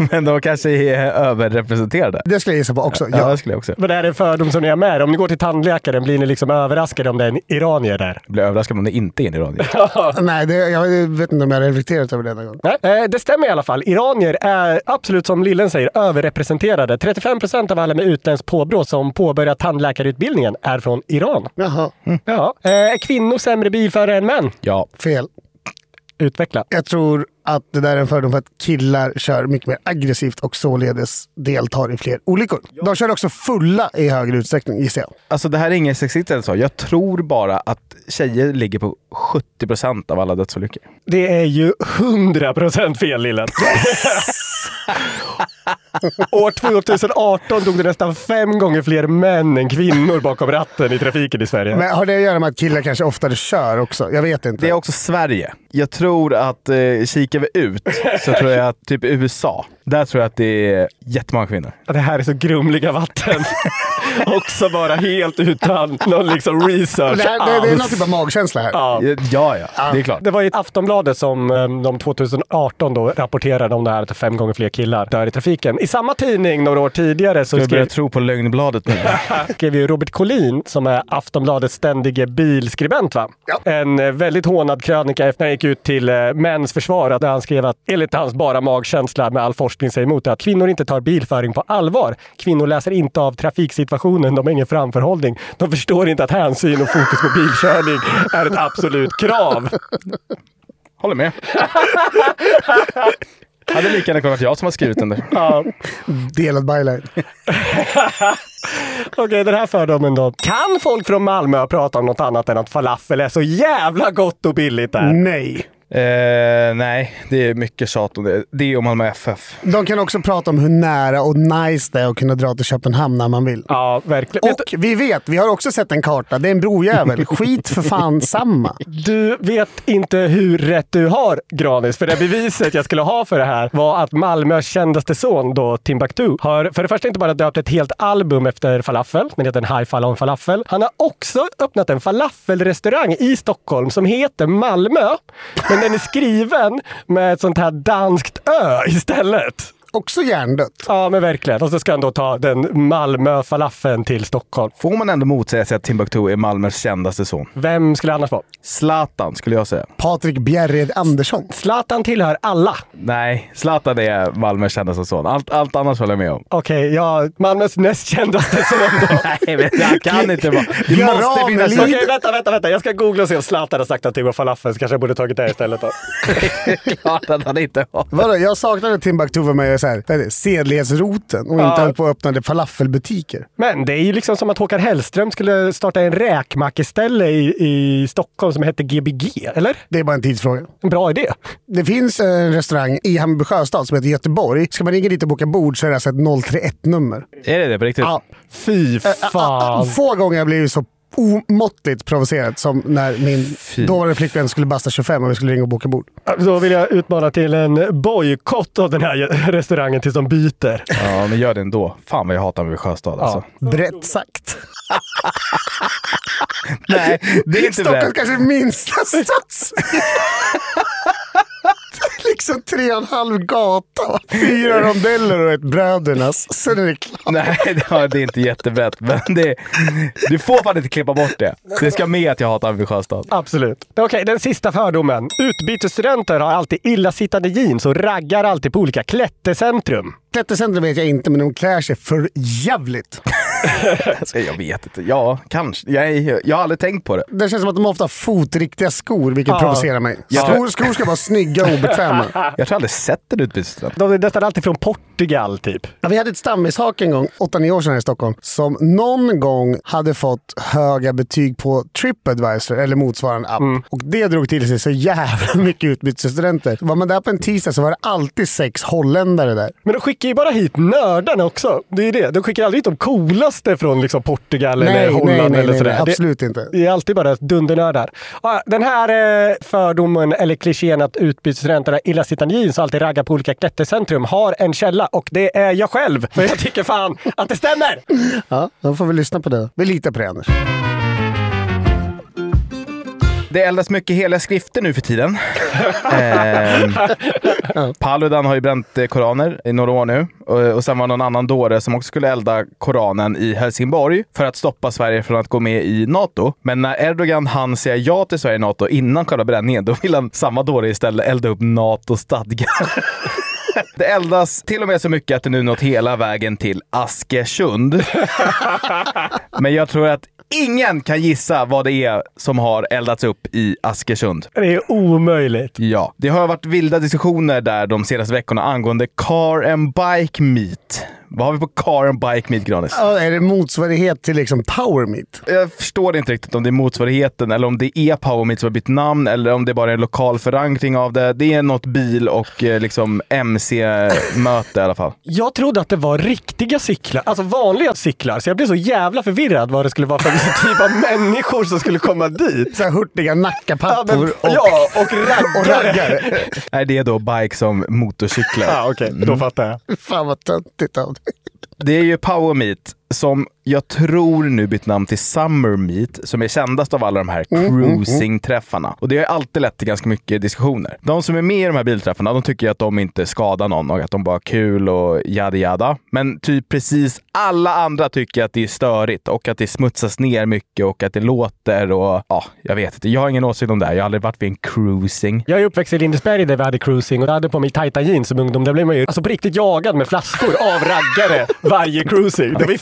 Men de kanske är överrepresenterade. Det skulle jag gissa på också. Ja, Ja. det skulle jag också. Men det här är en fördom som ni har med er. Om ni går till tandläkaren, blir ni liksom överraskade om det är en iranier där? Jag blir överraskad om det inte är en iranier. Nej, det, jag vet inte om jag har reflekterat över det någon gång. Nej, eh, det stämmer i alla fall. Iranier är absolut, som Lillen säger, överrepresenterade. 35 procent av alla med utländskt påbrå som påbörjar tandläkarutbildningen är från Iran. Jaha, Ja. Eh, Är kvinnor sämre bilförare än män? Ja, fel. Utveckla. Jag tror att det där är en fördom för att killar kör mycket mer aggressivt och således deltar i fler olyckor. De kör också fulla i högre utsträckning gissar jag. alltså det här är ingen sexigt eller så. Jag tror bara att tjejer ligger på 70 procent av alla dödsolyckor. Det är ju 100 procent fel, Lillen. År 2018 dog det nästan fem gånger fler män än kvinnor bakom ratten i trafiken i Sverige. Men har det att göra med att killar kanske oftare kör också? Jag vet inte. Det är också Sverige. Jag tror att eh, kikar vi ut så tror jag att typ USA, där tror jag att det är jättemånga kvinnor. Det här är så grumliga vatten. Också bara helt utan någon liksom research Det, här, det, det är någon typ av magkänsla här. Ja. Ja, ja, det är klart. Det var ju Aftonbladet som eh, de 2018 då rapporterade om det här att fem gånger fler killar dör i trafiken. I samma tidning några år tidigare så skrev, tro på lögnbladet nu? skrev ju Robert Collin, som är Aftonbladets ständige bilskribent, va? en eh, väldigt hånad krönika efter han gick ut till eh, mäns försvar, där han skrev att enligt hans bara magkänsla med all forskning säger emot att kvinnor inte tar bilföring på allvar. Kvinnor läser inte av trafiksituationen, de har ingen framförhållning. De förstår inte att hänsyn och fokus på bilkörning är ett absolut krav. Håller med. Hade lika gärna kunnat jag som har skrivit den där. Ja. Delad byline. Okej, den här fördomen då. Kan folk från Malmö prata om något annat än att falafel är så jävla gott och billigt där? Nej. Eh, nej, det är mycket tjat om det. Det är om Malmö FF. De kan också prata om hur nära och nice det är att kunna dra till Köpenhamn när man vill. Ja, verkligen. Och vi vet, vi har också sett en karta. Det är en brojävel. Skit för fan samma. Du vet inte hur rätt du har, Granis. För det beviset jag skulle ha för det här var att Malmös kändaste son, då Timbuktu, har för det första inte bara döpt ett helt album efter falafel. Den heter High Falafel falafel. Han har också öppnat en falafelrestaurang i Stockholm som heter Malmö. Men den är skriven med ett sånt här danskt ö istället. Också hjärndött. Ja, men verkligen. Och så ska han då ta den Malmö-falafeln till Stockholm. Får man ändå motsäga sig att Timbuktu är Malmös kändaste son? Vem skulle det annars vara? Zlatan skulle jag säga. Patrik Bjerred Andersson. Zlatan tillhör alla. Nej, Zlatan är Malmös kändaste son. Allt, allt annars håller jag med om. Okej, ja, Malmös näst kändaste son då. Nej, men det kan inte vara. Det måste finnas... Okej, vänta, vänta, vänta. Jag ska googla och se om Zlatan har sagt någonting om falafel, så kanske jag borde tagit det istället då. klart att han inte har. Vadå, jag saknade Timbuktu för mig så här, det, sedlighetsroten och inte höll på att öppna falafelbutiker. Men det är ju liksom som att Håkan Hellström skulle starta en räkmackeställe i, i Stockholm som hette Gbg, eller? Det är bara en tidsfråga. En bra idé. Det finns en restaurang i Hammarby sjöstad som heter Göteborg. Ska man ringa dit och boka bord så är det alltså ett 031-nummer. Är det det på riktigt? Ja. Fy fan. Få gånger har jag blivit så omåttligt provocerad som när min Fy. dåvarande flickvän skulle basta 25 och vi skulle ringa och boka bord. Då vill jag utmana till en bojkott av den här restaurangen tills de byter. Ja, men gör det ändå. Fan vad jag hatar Hammarby sjöstad alltså. Brett sagt. Nej, det är inte Stockholms kanske minsta stads. liksom tre och en halv gata, fyra rondeller och ett Brödernas. Sen är det klart. Nej, det är inte jättebrett. Men det, du får fan inte klippa bort det. Det ska med att jag hatar Hammarby sjöstad. Absolut. Okej, den sista fördomen. Utbytesstudenter har alltid illasittande jeans och raggar alltid på olika klättercentrum. Klättercentrum vet jag inte, men de klär sig för jävligt. Jag vet inte. Ja, kanske. Jag, jag har aldrig tänkt på det. Det känns som att de ofta har fotriktiga skor, vilket Ja. provocerar mig. Ja. Skor, skor ska vara snygga och obekväma. Jag tror aldrig sett en utbytesstudent. De är nästan alltid från Portugal, typ. Ja, vi hade ett stammishak en gång, 8-9 år sedan här i Stockholm, som någon gång hade fått höga betyg på Tripadvisor eller motsvarande app. Och det drog till sig så jävla mycket utbytesstudenter. Var man där på en tisdag så var det alltid sex holländare där. Men de skickar ju bara hit nördarna också. Det är det. De skickar aldrig hit de coolaste från liksom Portugal eller nej, Holland nej, nej, eller sådär. nej, Det- absolut inte. Det är alltid bara dundernördar. Den här eh, fördomen eller klichén att utbytesstudenterna illasittande jeans och alltid raggar på olika klättercentrum har en källa och det är jag själv. För jag tycker fan att det stämmer! Ja, då får vi lyssna på det. Vi litar på det Anders. Det eldas mycket heliga skrifter nu för tiden. eh, Paludan har ju bränt eh, koraner i några år nu. Och, och sen var det någon annan dåre som också skulle elda koranen i Helsingborg för att stoppa Sverige från att gå med i NATO. Men när Erdogan hann säga ja till Sverige i NATO innan själva bränningen, då vill han samma dåre istället elda upp NATO-stadgar. Det eldas till och med så mycket att det nu nått hela vägen till Askersund. Men jag tror att ingen kan gissa vad det är som har eldats upp i Askersund. Det är omöjligt. Ja, det har varit vilda diskussioner där de senaste veckorna angående Car and Bike Meet. Vad har vi på car and bike meet, Granis? Ja, är det motsvarighet till liksom Power Meet? Jag förstår inte riktigt om det är motsvarigheten eller om det är Power Meet som har bytt namn eller om det bara är en lokal förankring av det. Det är något bil och eh, liksom MC-möte i alla fall. Jag trodde att det var riktiga cyklar, alltså vanliga cyklar, så jag blev så jävla förvirrad vad det skulle vara för typ av människor som skulle komma dit. Så här hurtiga Ja, men, nackapappor och, ja, och raggare. och raggare. Nej, det är då bike som motorcyklar. Ja, okej, då fattar jag. Fan vad töntigt av. Det är ju Power Meet som jag tror nu bytt namn till Summer Meet som är kändast av alla de här cruising-träffarna. Och det har alltid lett till ganska mycket diskussioner. De som är med i de här bilträffarna, de tycker att de inte skadar någon och att de bara har kul och yada yada. Men typ precis alla andra tycker att det är störigt och att det smutsas ner mycket och att det låter och ja, jag vet inte. Jag har ingen åsikt om det här. Jag har aldrig varit vid en cruising. Jag är uppväxt i Lindesberg där vi hade cruising och jag hade på mig tajta jeans som ungdom. Där blev man ju alltså på riktigt jagad med flaskor av raggare varje cruising. Det var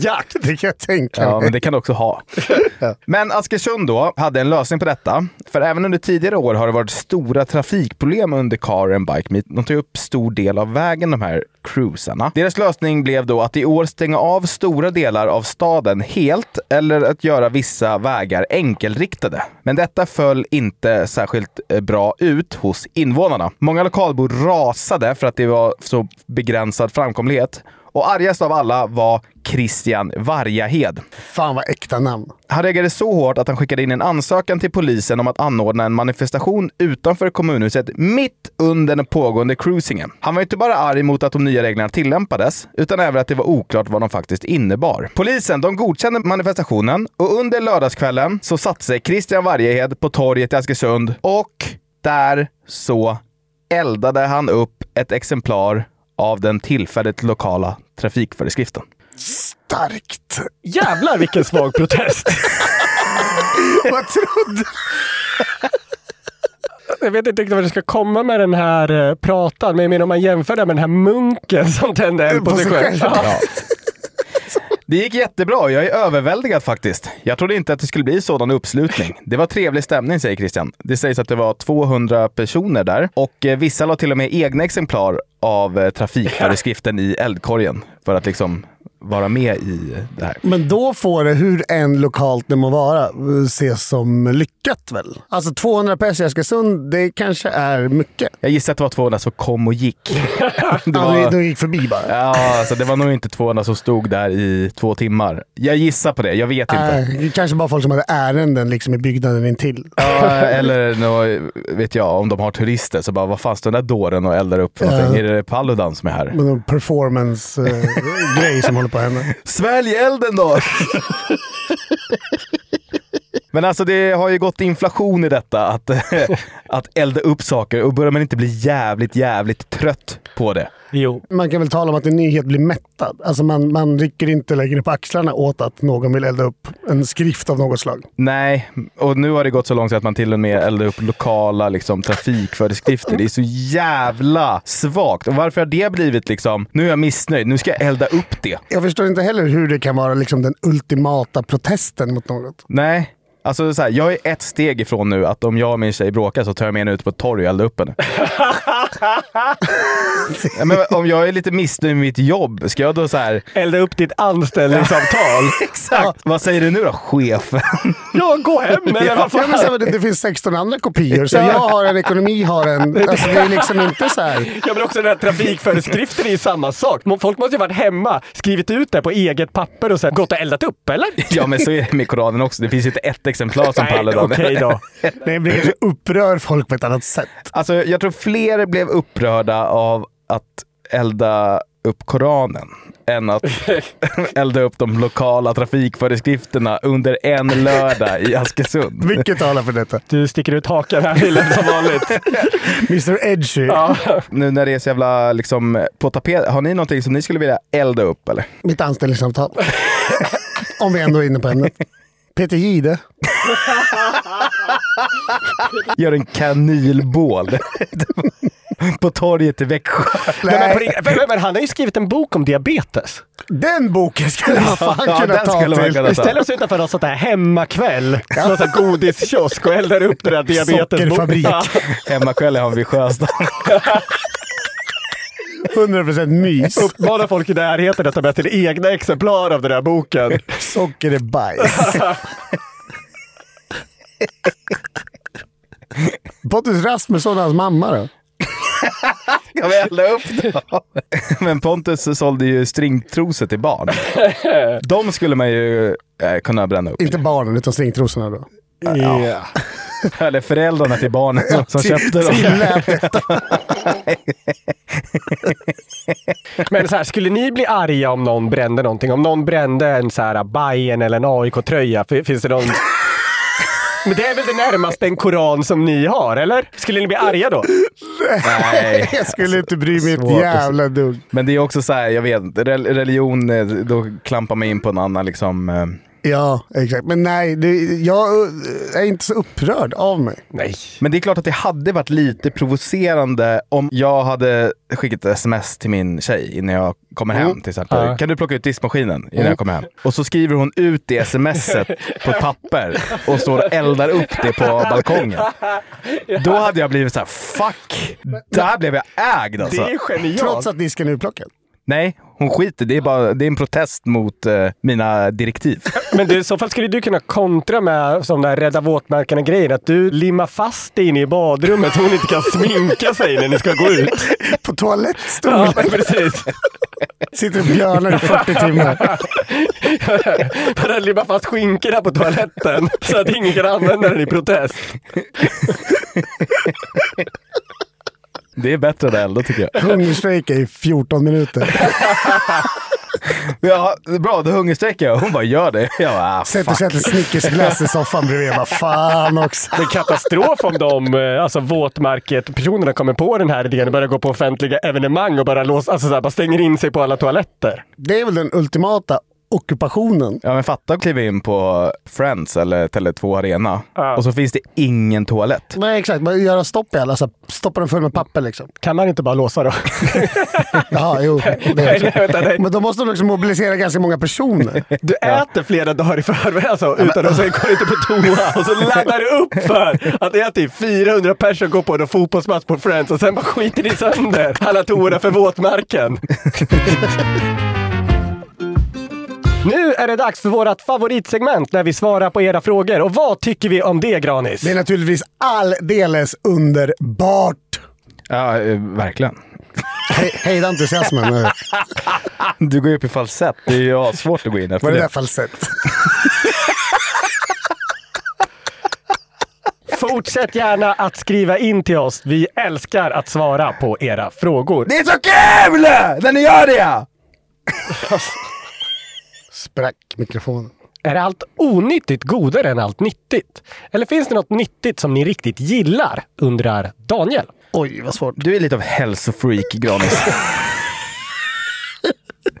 jakt. Det kan jag tänka Ja, mig. men det kan du också ha. Men Askersund då hade en lösning på detta. För även under tidigare år har det varit stora trafikproblem under Car and Bike Meet. De tar upp stor del av vägen, de här cruisarna. Deras lösning blev då att i år stänga av stora delar av staden helt eller att göra vissa vägar enkelriktade. Men detta föll inte särskilt eh, bra ut hos invånarna. Många lokalbor rasade för att det var så begränsad framkomlighet. Och argast av alla var Christian Vargahed. Fan vad äkta namn. Han reagerade så hårt att han skickade in en ansökan till polisen om att anordna en manifestation utanför kommunhuset mitt under den pågående cruisingen. Han var inte bara arg mot att de nya reglerna tillämpades, utan även att det var oklart vad de faktiskt innebar. Polisen de godkände manifestationen och under lördagskvällen så satte sig Christian Vargehed på torget i Askersund och där så eldade han upp ett exemplar av den tillfälligt lokala trafikföreskriften. Starkt. Jävlar vilken svag protest. Vad trodde Jag vet inte riktigt vad det ska komma med den här eh, pratan, men jag menar om man jämför det med den här munken som tände eld på, På sig själv. Ja. Det gick jättebra. Jag är överväldigad faktiskt. Jag trodde inte att det skulle bli sådan uppslutning. Det var trevlig stämning, säger Christian. Det sägs att det var 200 personer där och eh, vissa la till och med egna exemplar av eh, trafikföreskriften i eldkorgen för att liksom vara med i det här. Men då får det, hur än lokalt det må vara, ses som lyckat väl? Alltså 200 pers i Askersund, det kanske är mycket. Jag gissar att det var 200 som kom och gick. Det Ja, var, de gick förbi bara. ja, alltså det var nog inte 200 som stod där i två timmar. Jag gissar på det, jag vet inte. Nej, det kanske bara folk som hade ärenden liksom i byggnaden intill. Ja, eller nå, vet jag, om de har turister så bara, vad fan står den där dåren och eldar upp för någonting? Är det Paludan som är här? Någon performance-grej som håller på hända. Svälj elden då! Men alltså det har ju gått inflation i detta, att, att elda upp saker och börjar man inte bli jävligt, jävligt trött på det. Jo. Man kan väl tala om att en nyhet blir mättad. Alltså man, man rycker inte längre på axlarna åt att någon vill elda upp en skrift av något slag. Nej, och nu har det gått så långt så att man till och med eldar upp lokala liksom, trafikföreskrifter. Det är så jävla svagt. Och varför har det blivit liksom, nu är jag missnöjd, nu ska jag elda upp det. Jag förstår inte heller hur det kan vara liksom den ultimata protesten mot något. Nej. Alltså så här, jag är ett steg ifrån nu att om jag och min tjej bråkar så tar jag med henne ut på ett torg och eldar upp henne. ja, men om jag är lite missnöjd med mitt jobb, ska jag då så här... Elda upp ditt anställningsavtal. Exakt! Vad säger du nu då, chefen? ja, gå hem eller vad Ja, fan. men så, det, det finns 16 andra kopior, så jag har en, ekonomi har en. Alltså, det är liksom inte så här. Ja men också den här trafikföreskriften är ju samma sak. Folk måste ju varit hemma, skrivit ut det på eget papper och sen gått och eldat upp, eller? Ja, men så är det med Koranen också. Det finns ju inte ett exemplar som Nej, Paludan. okej då. Det blir kanske upprör folk på ett annat sätt. Alltså, jag tror fler blev upprörda av att elda upp Koranen än att elda upp de lokala trafikföreskrifterna under en lördag i Askersund. Mycket talar för detta. Du sticker ut hakan här Wilhelm som vanligt. Mr Edgy. Ja. Nu när det är så jävla liksom, på tapet, har ni någonting som ni skulle vilja elda upp eller? Mitt anställningsavtal. Om vi ändå är inne på ämnet. Peter Gide. Gör en kanylbål på torget i Växjö. Nej, men, på men, han har ju skrivit en bok om diabetes. Den boken skulle man fan Ja, kunna ta skulle man till. kunna Vi ställer oss utanför någon sån där hemmakväll, någon sån här godiskiosk och eldar upp den där diabetesboken. Sockerfabrik. Ja. Hemmakväll i Hammarby Sjöstad. 100% mys. Uppmanar folk i närheten att ta med till egna exemplar av den här boken. Socker är bajs. Pontus Rasmusson och hans mamma då? Ska vi elda upp då? Men Pontus sålde ju stringtrosor till barn. De skulle man ju eh, kunna bränna upp. Inte barnen, utan stringtrosorna då. Ja. Eller föräldrarna till barnen som, som köpte dem. Men så här, skulle ni bli arga om någon brände någonting? Om någon brände en så här Bayern eller en AIK-tröja? Finns det någon... Men det är väl det närmaste en koran som ni har, eller? Skulle ni bli arga då? Nej. Jag skulle inte bry mig ett jävla dugg. Men det är också så här, jag vet, rel- religion, eh, då klampar man in på en annan liksom... Ja, exakt. Men nej, det, jag är inte så upprörd av mig. Nej. Men det är klart att det hade varit lite provocerande om jag hade skickat ett sms till min tjej innan jag kommer hem till exempel. Ja. Kan du plocka ut diskmaskinen innan jag kommer hem? Och så skriver hon ut det smset på ett papper och står och eldar upp det på balkongen. Då hade jag blivit så här: fuck! Där blev jag ägd Det alltså. är genialt. Trots att disken är utplockad. Nej, hon skiter. Det är, bara, det är en protest mot eh, mina direktiv. Men det, i så fall skulle du kunna kontra med som där rädda våtmarkerna-grejen. Att du limmar fast dig inne i badrummet så hon inte kan sminka sig när ni ska gå ut. På toalettstolen Ja, precis. sitter och björnar i 40 timmar. Bara limma fast skinkorna på toaletten så att ingen kan använda den i protest. Det är bättre än elda tycker jag. Hungerstrejka i 14 minuter. Ja, bra, då hungerstrejkar jag. Hon bara, gör det. Jag bara, ah, Sätter sig ett Snickersglass i soffan bredvid. Bara, fan också. Det är katastrof om de eh, alltså våtmarket-personerna kommer på den här idén och börjar gå på offentliga evenemang och bara, lås, alltså så här, bara stänger in sig på alla toaletter. Det är väl den ultimata ockupationen. Ja men fatta att kliva in på Friends eller Tele2 Arena Ja. och så finns det ingen toalett. Nej, exakt. Man göra stopp i alla. Så stoppa den full med papper liksom. Kan man inte bara låsa då? Jaha, jo. Det Nej, är nej, vänta, nej. Men då måste de också mobilisera ganska många personer. Du äter flera dagar i förväg alltså, utan att sen går inte på toa och så laddar du upp för att det är typ 400 personer går på en fotbollsmatch på Friends och sen bara skiter ni sönder alla toorna för våtmarken. Nu är det dags för vårt favoritsegment där vi svarar på era frågor. Och vad tycker vi om det Granis? Det är naturligtvis alldeles underbart. Ja, eh, verkligen. He hejda entusiasmen. nu. Du går ju upp i falsett. Det är ju svårt att gå in efter Vad är det där det. falsett? Fortsätt gärna att skriva in till oss. Vi älskar att svara på era frågor. Det är så kul när ni gör det! Sprack mikrofonen. Är allt onyttigt godare än allt nyttigt? Eller finns det något nyttigt som ni riktigt gillar? Undrar Daniel. Oj, vad svårt. Du är lite av hälsofreak, Granis.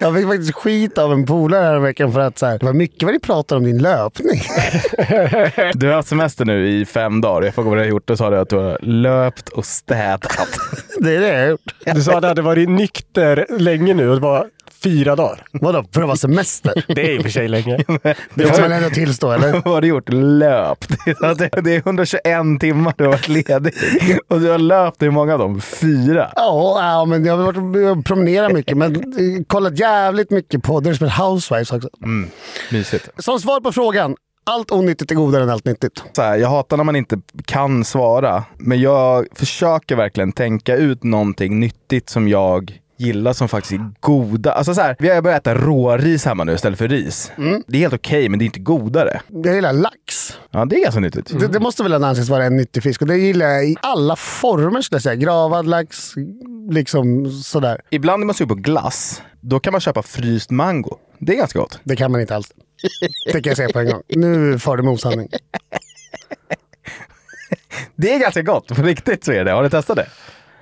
Jag fick faktiskt skit av en polare här veckan för att så här, det var mycket vad ni pratar om din löpning. Du har haft semester nu i fem dagar. Jag frågade vad du har gjort och sa du att du har löpt och städat. Det är det jag har gjort. Du sa att du hade varit nykter länge nu och det var fyra dagar. Vadå, för att vara semester? Det är i och för sig länge. Det får man ändå tillstå, eller? Vad har du gjort? Löpt. Det är 121 timmar du har varit ledig. Och du har löpt hur många av dem? Fyra. Ja, ja, men jag har varit promenerat mycket, men kollat jävligt mycket på Desperate Housewives också. Mysigt. Som svar på frågan, allt onyttigt är godare än allt nyttigt. Så här, jag hatar när man inte kan svara, men jag försöker verkligen tänka ut någonting nyttigt som jag gillar som faktiskt är goda. Alltså så här, vi har börjat äta råris hemma nu istället för ris. Det är helt okej, men det är inte godare. Jag gillar lax. Ja, det är ganska nyttigt. Det, det måste väl ändå anses vara en nyttig fisk och det gillar jag i alla former skulle jag säga. Gravad lax, liksom sådär. Ibland är man sugen på glass. Då kan man köpa fryst mango. Det är ganska gott. Det kan man inte alls. Det kan jag säga på en gång. Nu far du med osanning. Det är ganska gott, på riktigt så är det. Har du testat det?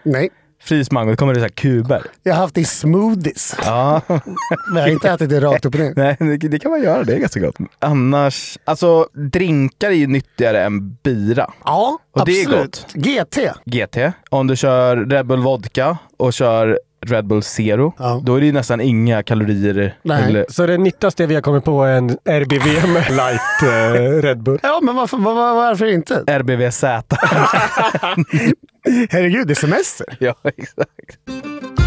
Nej, Fryst mango, kommer det så här kuber. jag har haft det i smoothies. Ja, Men jag har inte ätit det rakt upp och ner. nej, det, det kan man göra. Det är ganska gott. Annars, alltså drinkar är ju nyttigare än bira. Ja, Och det är absolut. GT. GT. Om du kör Red Bull Vodka och kör Red Bull Zero, Ja. då är det ju nästan inga kalorier. Nej. Eller, Så det nyttigaste vi har kommit på är en RBVM light eh, Red Bull. Ja, men varför, var, var- varför inte? RBVZ. Herregud, det är semester. ja, exakt.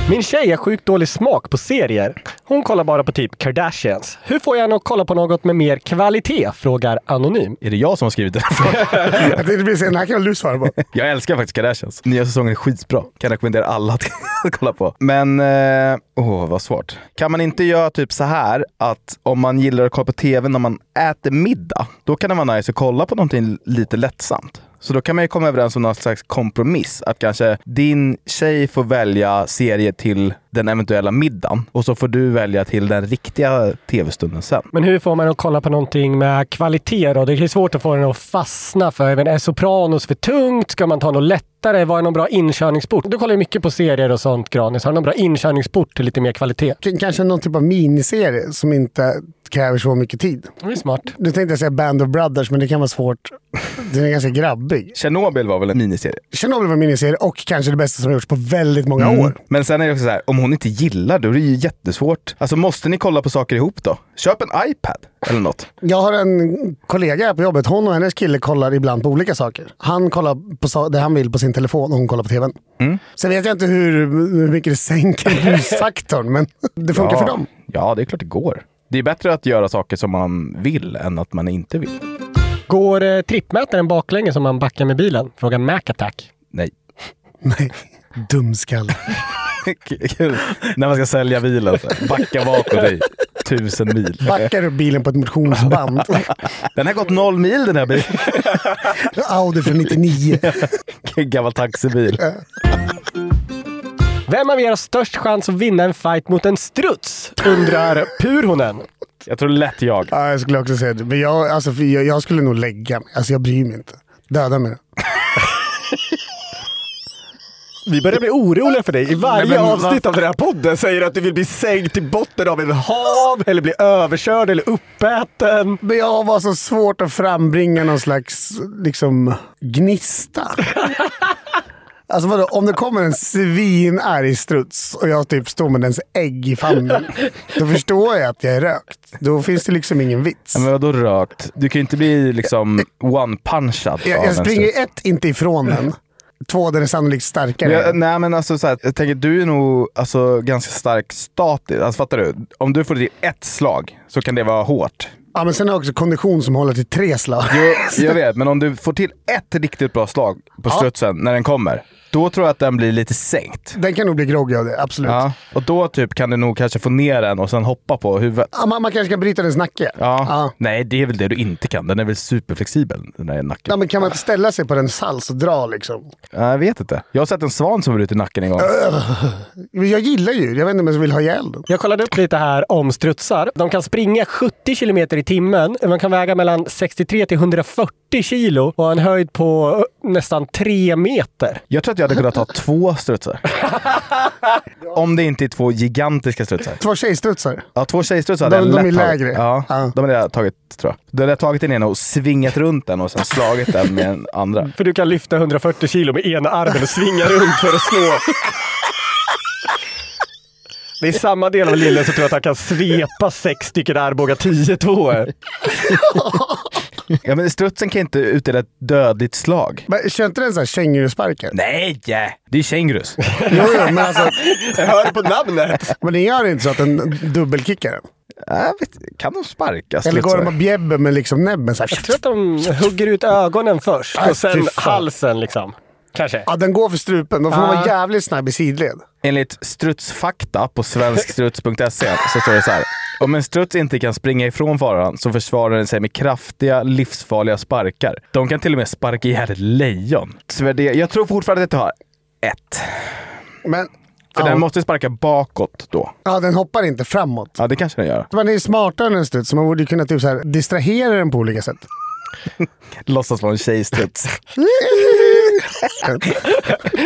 Min tjej har sjukt dålig smak på serier. Hon kollar bara på typ Kardashians. Hur får jag henne att kolla på något med mer kvalitet? Frågar Anonym. Är det jag som har skrivit den frågan? Jag tänkte precis den här kan du svara på. Jag älskar faktiskt Kardashians. Nya säsongen är skitbra. Kan rekommendera alla att kolla på. Men, eh, åh vad svårt. Kan man inte göra typ så här att om man gillar att kolla på tv när man äter middag, då kan det vara nice att kolla på någonting lite lättsamt. Så då kan man ju komma överens om någon slags kompromiss. Att kanske din tjej får välja serie till den eventuella middagen och så får du välja till den riktiga tv-stunden sen. Men hur får man att kolla på någonting med kvalitet då? Det är svårt att få den att fastna för. Men är Sopranos för tungt? Ska man ta något lättare? Vad är någon bra inkörningsport? Du kollar ju mycket på serier och sånt Granis. Har du någon bra inkörningsport till lite mer kvalitet? K- Kanske någon typ av miniserie som inte kräver så mycket tid. Det är smart. Nu tänkte jag säga Band of Brothers, men det kan vara svårt. Den är ganska grabbig. Tjernobyl var väl en miniserie? Tjernobyl var en miniserie och kanske det bästa som har gjorts på väldigt många år. Men sen är det också så här, om hon inte gillar då är det ju jättesvårt. Alltså måste ni kolla på saker ihop då? Köp en iPad eller något. Jag har en kollega här på jobbet. Hon och hennes kille kollar ibland på olika saker. Han kollar på det han vill på sin telefon och hon kollar på tvn. Sen vet jag inte hur, hur mycket det sänker busfaktorn, men det funkar ja. för dem. Ja, det är klart det går. Det är bättre att göra saker som man vill än att man inte vill. Går eh, trippmätaren baklänges om man backar med bilen? Frågar Mac Attack. Nej. Nej, dumskalle. Kul. När man ska sälja bilen. Så här. Backa bakåt dig. Tusen mil. Backar upp bilen på ett motionsband. Den har gått noll mil den här bilen. Audi från 99. Gammal taxibil. Vem av er har störst chans att vinna en fight mot en struts? Undrar Purhonen. Jag tror lätt jag. Ja, jag skulle också säga det. Men jag, alltså, jag, jag skulle nog lägga mig. Alltså, jag bryr mig inte. Döda mig. Vi börjar bli oroliga för dig. I varje men avsnitt av den här podden säger du att du vill bli sänkt till botten av en hav, eller bli överkörd eller uppäten. Men jag var så svårt att frambringa någon slags liksom, gnista. Alltså vadå, om det kommer en svinarg struts och jag typ står med dens ägg i famnen. Då förstår jag att jag är rökt. Då finns det liksom ingen vits. Men vadå rökt? Du kan ju inte bli liksom one-punchad Jag, jag springer ett, inte ifrån den. Två, den är sannolikt starkare. Jag, nej men alltså så här, jag tänker du är nog alltså, ganska stark statisk. Alltså fattar du? Om du får till ett slag så kan det vara hårt. Ja, men sen har jag också kondition som håller till tre slag. Jo, jag vet, men om du får till ett riktigt bra slag på Ja. strutsen när den kommer, då tror jag att den blir lite sänkt. Den kan nog bli groggy av det, absolut. Ja, och då typ kan du nog kanske få ner den och sen hoppa på huvudet. Ja, man, man kanske kan bryta dens nacke. Ja. Ja. Nej, det är väl det du inte kan. Den är väl superflexibel, den där nacken. Ja, men kan man inte ställa sig på dens hals och dra liksom? Jag vet inte. Jag har sett en svan som i nacken en gång. Jag gillar djur, jag vet inte om jag vill ha ihjäl den. Jag kollade upp lite här om strutsar. De kan springa 70 kilometer i timmen. De kan väga mellan 63 till 140 kilo och ha en höjd på nästan 3 meter. Jag tror att jag hade kunnat ta två strutsar. Om det inte är två gigantiska strutsar. Två tjejstrutsar. Ja, två tjejstrutsar hade De- jag de lätt är tagit. lägre. Ja, Ja. de hade jag tagit tror jag. Då hade jag tagit den ena och svingat runt den och sen slagit den med den andra. För du kan lyfta 140 kilo med ena armen och svinga runt för att slå. Det är samma del av lillen som tror att han kan svepa sex stycken Arboga 10 tvåor. Ja, men strutsen kan inte utdela ett dödligt slag. Men kör inte den så här kängurusparkar? Nej! Det är kängurus. Jo, jo, men alltså, Jag hör det på namnet. men den gör inte så att den dubbelkickar den. Jag vet, kan de sparka Eller går de och bjäbber med liksom näbben så här. Jag tror att de hugger ut ögonen först och sen halsen liksom. Kanske. Ja, den går för strupen. Då får man Ah. vara jävligt snabb i sidled. Enligt strutsfakta på svenskstruts.se så står det så här. Om en struts inte kan springa ifrån faran så försvarar den sig med kraftiga, livsfarliga sparkar. De kan till och med sparka ihjäl ett lejon. Så det, jag tror fortfarande att jag har ett. Men För ja, den måste sparka bakåt då. ja, den hoppar inte framåt. Ja, det kanske den gör. Man är smartare än en struts, så man borde kunna typ så här, distrahera den på olika sätt. Låtsas vara en tjejstruts.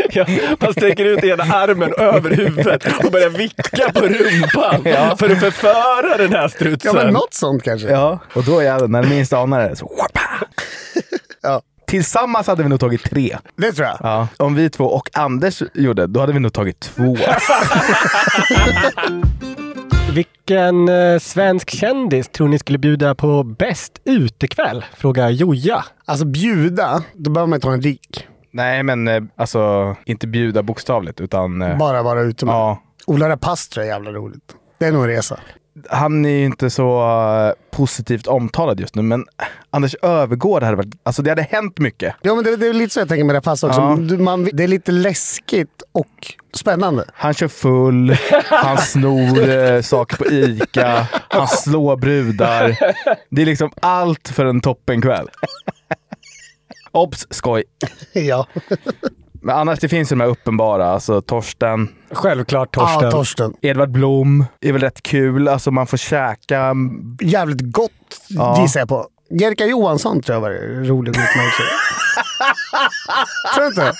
Ja, man sträcker ut ena armen över huvudet och börjar vicka på rumpan för att förföra den här Ja, strutsen. men något sånt kanske. Ja, och då är jag när den minst anar det så... Ja. Tillsammans hade vi nog tagit tre. Det tror jag. Ja. Om vi två och Anders gjorde, då hade vi nog tagit två. Vilken eh, svensk kändis tror ni skulle bjuda på bäst utekväll? Frågar Joja. Alltså bjuda, då behöver man inte ha en rik. Nej, men eh, alltså inte bjuda bokstavligt utan... eh, Bara vara ute med. Ja. Ola Rapace är jävla roligt. Det är nog en resa. Han är ju inte så eh, positivt omtalad just nu, men Anders Övergård hade varit... Alltså det hade hänt mycket. Ja, men det, det är lite så jag tänker med Rapace också. Ja. Man, det är lite läskigt och spännande. Han kör full, han snor eh, saker på Ica, han slår brudar. Det är liksom allt för en toppenkväll. Obs! Skoj. ja. Men annars, det finns ju de här uppenbara. Alltså Torsten, Självklart Torsten. Ja, Torsten. Edvard Blom är väl rätt kul. Alltså man får käka. Jävligt gott Ja. gissar jag på. Jerka Johansson tror jag var rolig att gå ut med också. tror du inte?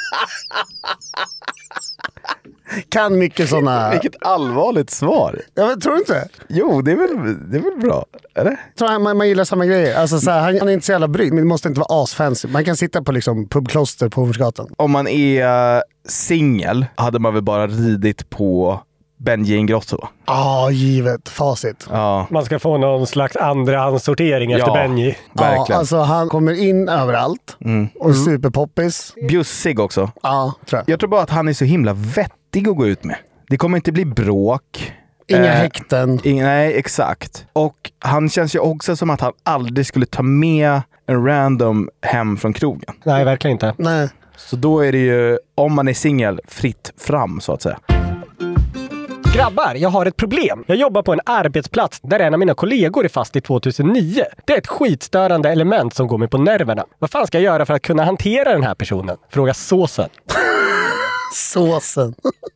Kan mycket sådana... Vilket allvarligt svar. Ja, men, tror du inte? Jo, det är väl, det är väl bra? Eller? Tror jag man, man gillar samma grejer. Alltså, så här, han, han är inte så jävla brydd, men det måste inte vara asfancy. Man kan sitta på liksom, pubkloster på Hornsgatan. Om man är eh, singel hade man väl bara ridit på Benji Ingrosso. Ja, ah, givet. Facit. Ja, Man ska få någon slags andrahandssortering efter Ja. Benji. Ja, verkligen. alltså, han kommer in överallt och är superpoppis. Bjussig också. Ja, tror jag. Jag tror bara att han är så himla vettig att gå ut med. Det kommer inte bli bråk. Inga Eh, häkten. Ing- nej, exakt. Och han känns ju också som att han aldrig skulle ta med en random hem från krogen. Nej, verkligen inte. Nej. Så då är det ju, om man är singel, fritt fram så att säga. Grabbar, jag har ett problem. Jag jobbar på en arbetsplats där en av mina kollegor är fast i 2009. Det är ett skitstörande element som går mig på nerverna. Vad fan ska jag göra för att kunna hantera den här personen? Fråga såsen. Såsen.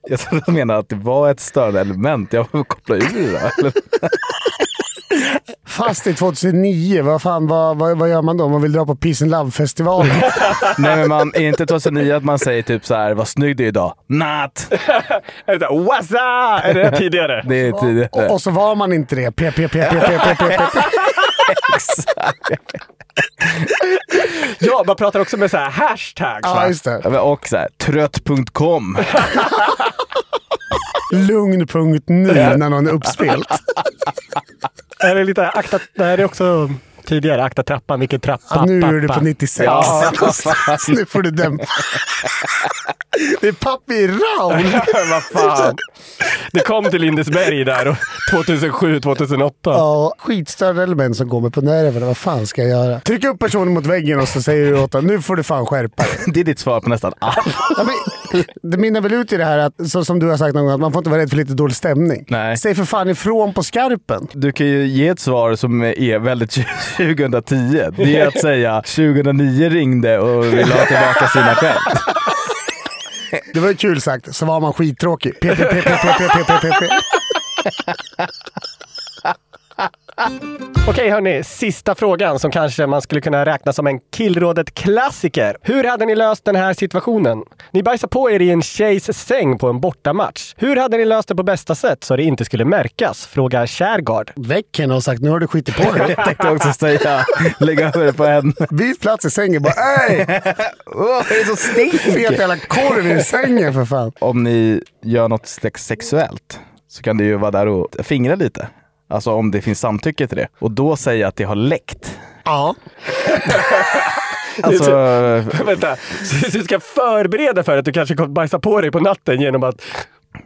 Jag tror de menar att det var ett störande element. Jag får koppla ur det då. Fast i 2009. Vad fan, vad, vad, vad gör man då? Om man vill dra på Peace and Love-festivalen? Nej men man, är inte 2009 att man säger typ så här, vad snygg du är idag? Natt! Här, Wassa! Är det tidigare? Det är tidigare. och, och så var man inte det. P, P, P, P, P, P, P, P. Ja, man pratar också med så här hashtags. Ja, va? just det. Och så här, trött.com. Lugn.nu när någon är uppspelt. Är det lite akta... Nej, det är också tidigare. Akta trappan, vilken trappa. Ja, nu är du pappa. på 96. Ja. nu får du dämpa. Det är Pappi Raul. Vad fan. Det kom till Lindesberg där och 2007, 2008. Ja, skitstörda element som går mig på nerverna. Vad fan ska jag göra? Tryck upp personen mot väggen och så säger du åt honom, nu får du fan skärpa dig. Det är ditt svar på nästan allt. Ja, men, det mynnar väl ut i det här, att, så, som du har sagt någon gång, att man får inte vara rädd för lite dålig stämning. Nej. Säg för fan ifrån på skarpen. Du kan ju ge ett svar som är väldigt 2010. Det är att säga 2009 ringde och ville ha tillbaka sina skämt. Det var ju kul sagt, så var man skittråkig. P, P, P, P, P, P, P, P, P. Okej hörni, sista frågan som kanske man skulle kunna räkna som en killrådet-klassiker. Hur hade ni löst den här situationen? Ni bajsar på er i en tjejs säng på en bortamatch. Hur hade ni löst det på bästa sätt så det inte skulle märkas? Frågar Kärgard. Väck henne och sagt, nu har du skitit på dig. Jag tänkte också säga, lägg över det på en. Byt plats i sängen bara, ej! Åh, det är så Fet stink! jävla korv i sängen för fan. Om ni gör något sexuellt så kan det ju vara där och fingra lite. Alltså om det finns samtycke till det. Och då säga att det har läckt. Ja. Alltså, Vänta, så du ska förbereda för att du kanske kommer bajsa på dig på natten genom att...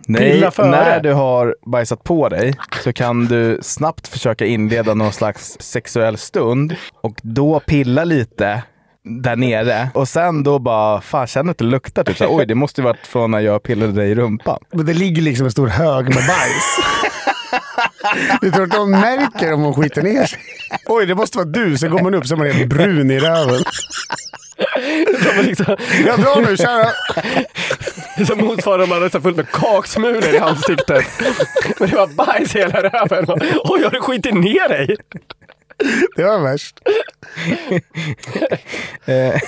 nej, Pilla före. när du har bajsat på dig så kan du snabbt försöka inleda någon slags sexuell stund och då pilla lite där nere och sen då bara, fan känner att det luktar typ så här, oj det måste ju varit från när jag pillade dig i rumpan. Men det ligger liksom en stor hög med bajs. Du tror att de märker om hon skiter ner sig? Oj, det måste vara du. Sen går man upp så är man helt brun i röven. Liksom, Jag drar nu, kära. som motsvarar om man hade så fullt med kaksmulor i ansiktet. Men det var bajs i hela röven. Oj, har du skitit ner dig? Det var värst. Eh,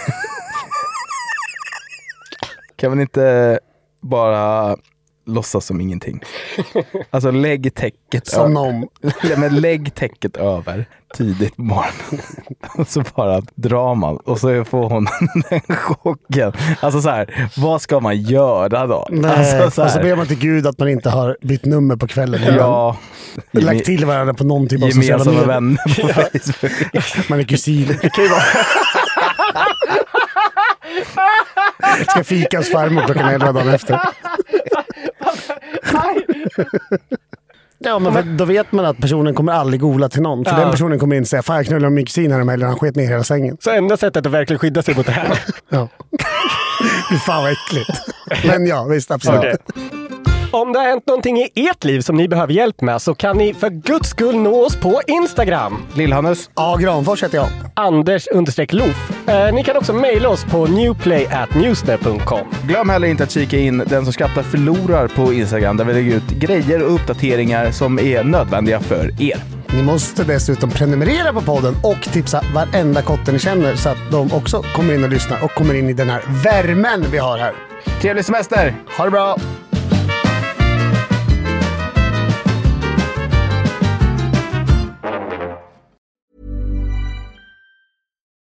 kan man inte bara låtsas som ingenting? Alltså lägg täcket Som ö- någon. Ja, men lägg täcket över tidigt på morgonen. Och så bara drar man och så får hon den chocken. Alltså så här, vad ska man göra då? Nej. Alltså, så och så här, ber man till Gud att man inte har bytt nummer på kvällen. ja, Lagt till varandra på någon typ av sociala gemensamma medier. vänner på Facebook. Man är kusin. Ska fika hos farmor klockan elva dagen efter. Ja, men för, då vet man att personen kommer aldrig gola till någon. För Ja. den personen kommer in och säga fan jag knullade min kusin häromhelgen, han sket ner hela sängen. Så enda sättet att verkligen skydda sig mot det här. Ja. Fy fan vad äckligt. Men ja, visst absolut. Okej. Om det har hänt någonting i ert liv som ni behöver hjälp med så kan ni för guds skull nå oss på Instagram. Lillhannes. Ja, Granfors heter jag. Anders understreck Loof. Eh, ni kan också mejla oss på newplay.newsnet.com. Glöm heller inte att kika in Den som skrattar förlorar på Instagram där vi lägger ut grejer och uppdateringar som är nödvändiga för er. Ni måste dessutom prenumerera på podden och tipsa varenda kotte ni känner så att de också kommer in och lyssnar och kommer in i den här värmen vi har här. Trevlig semester! Ha det bra!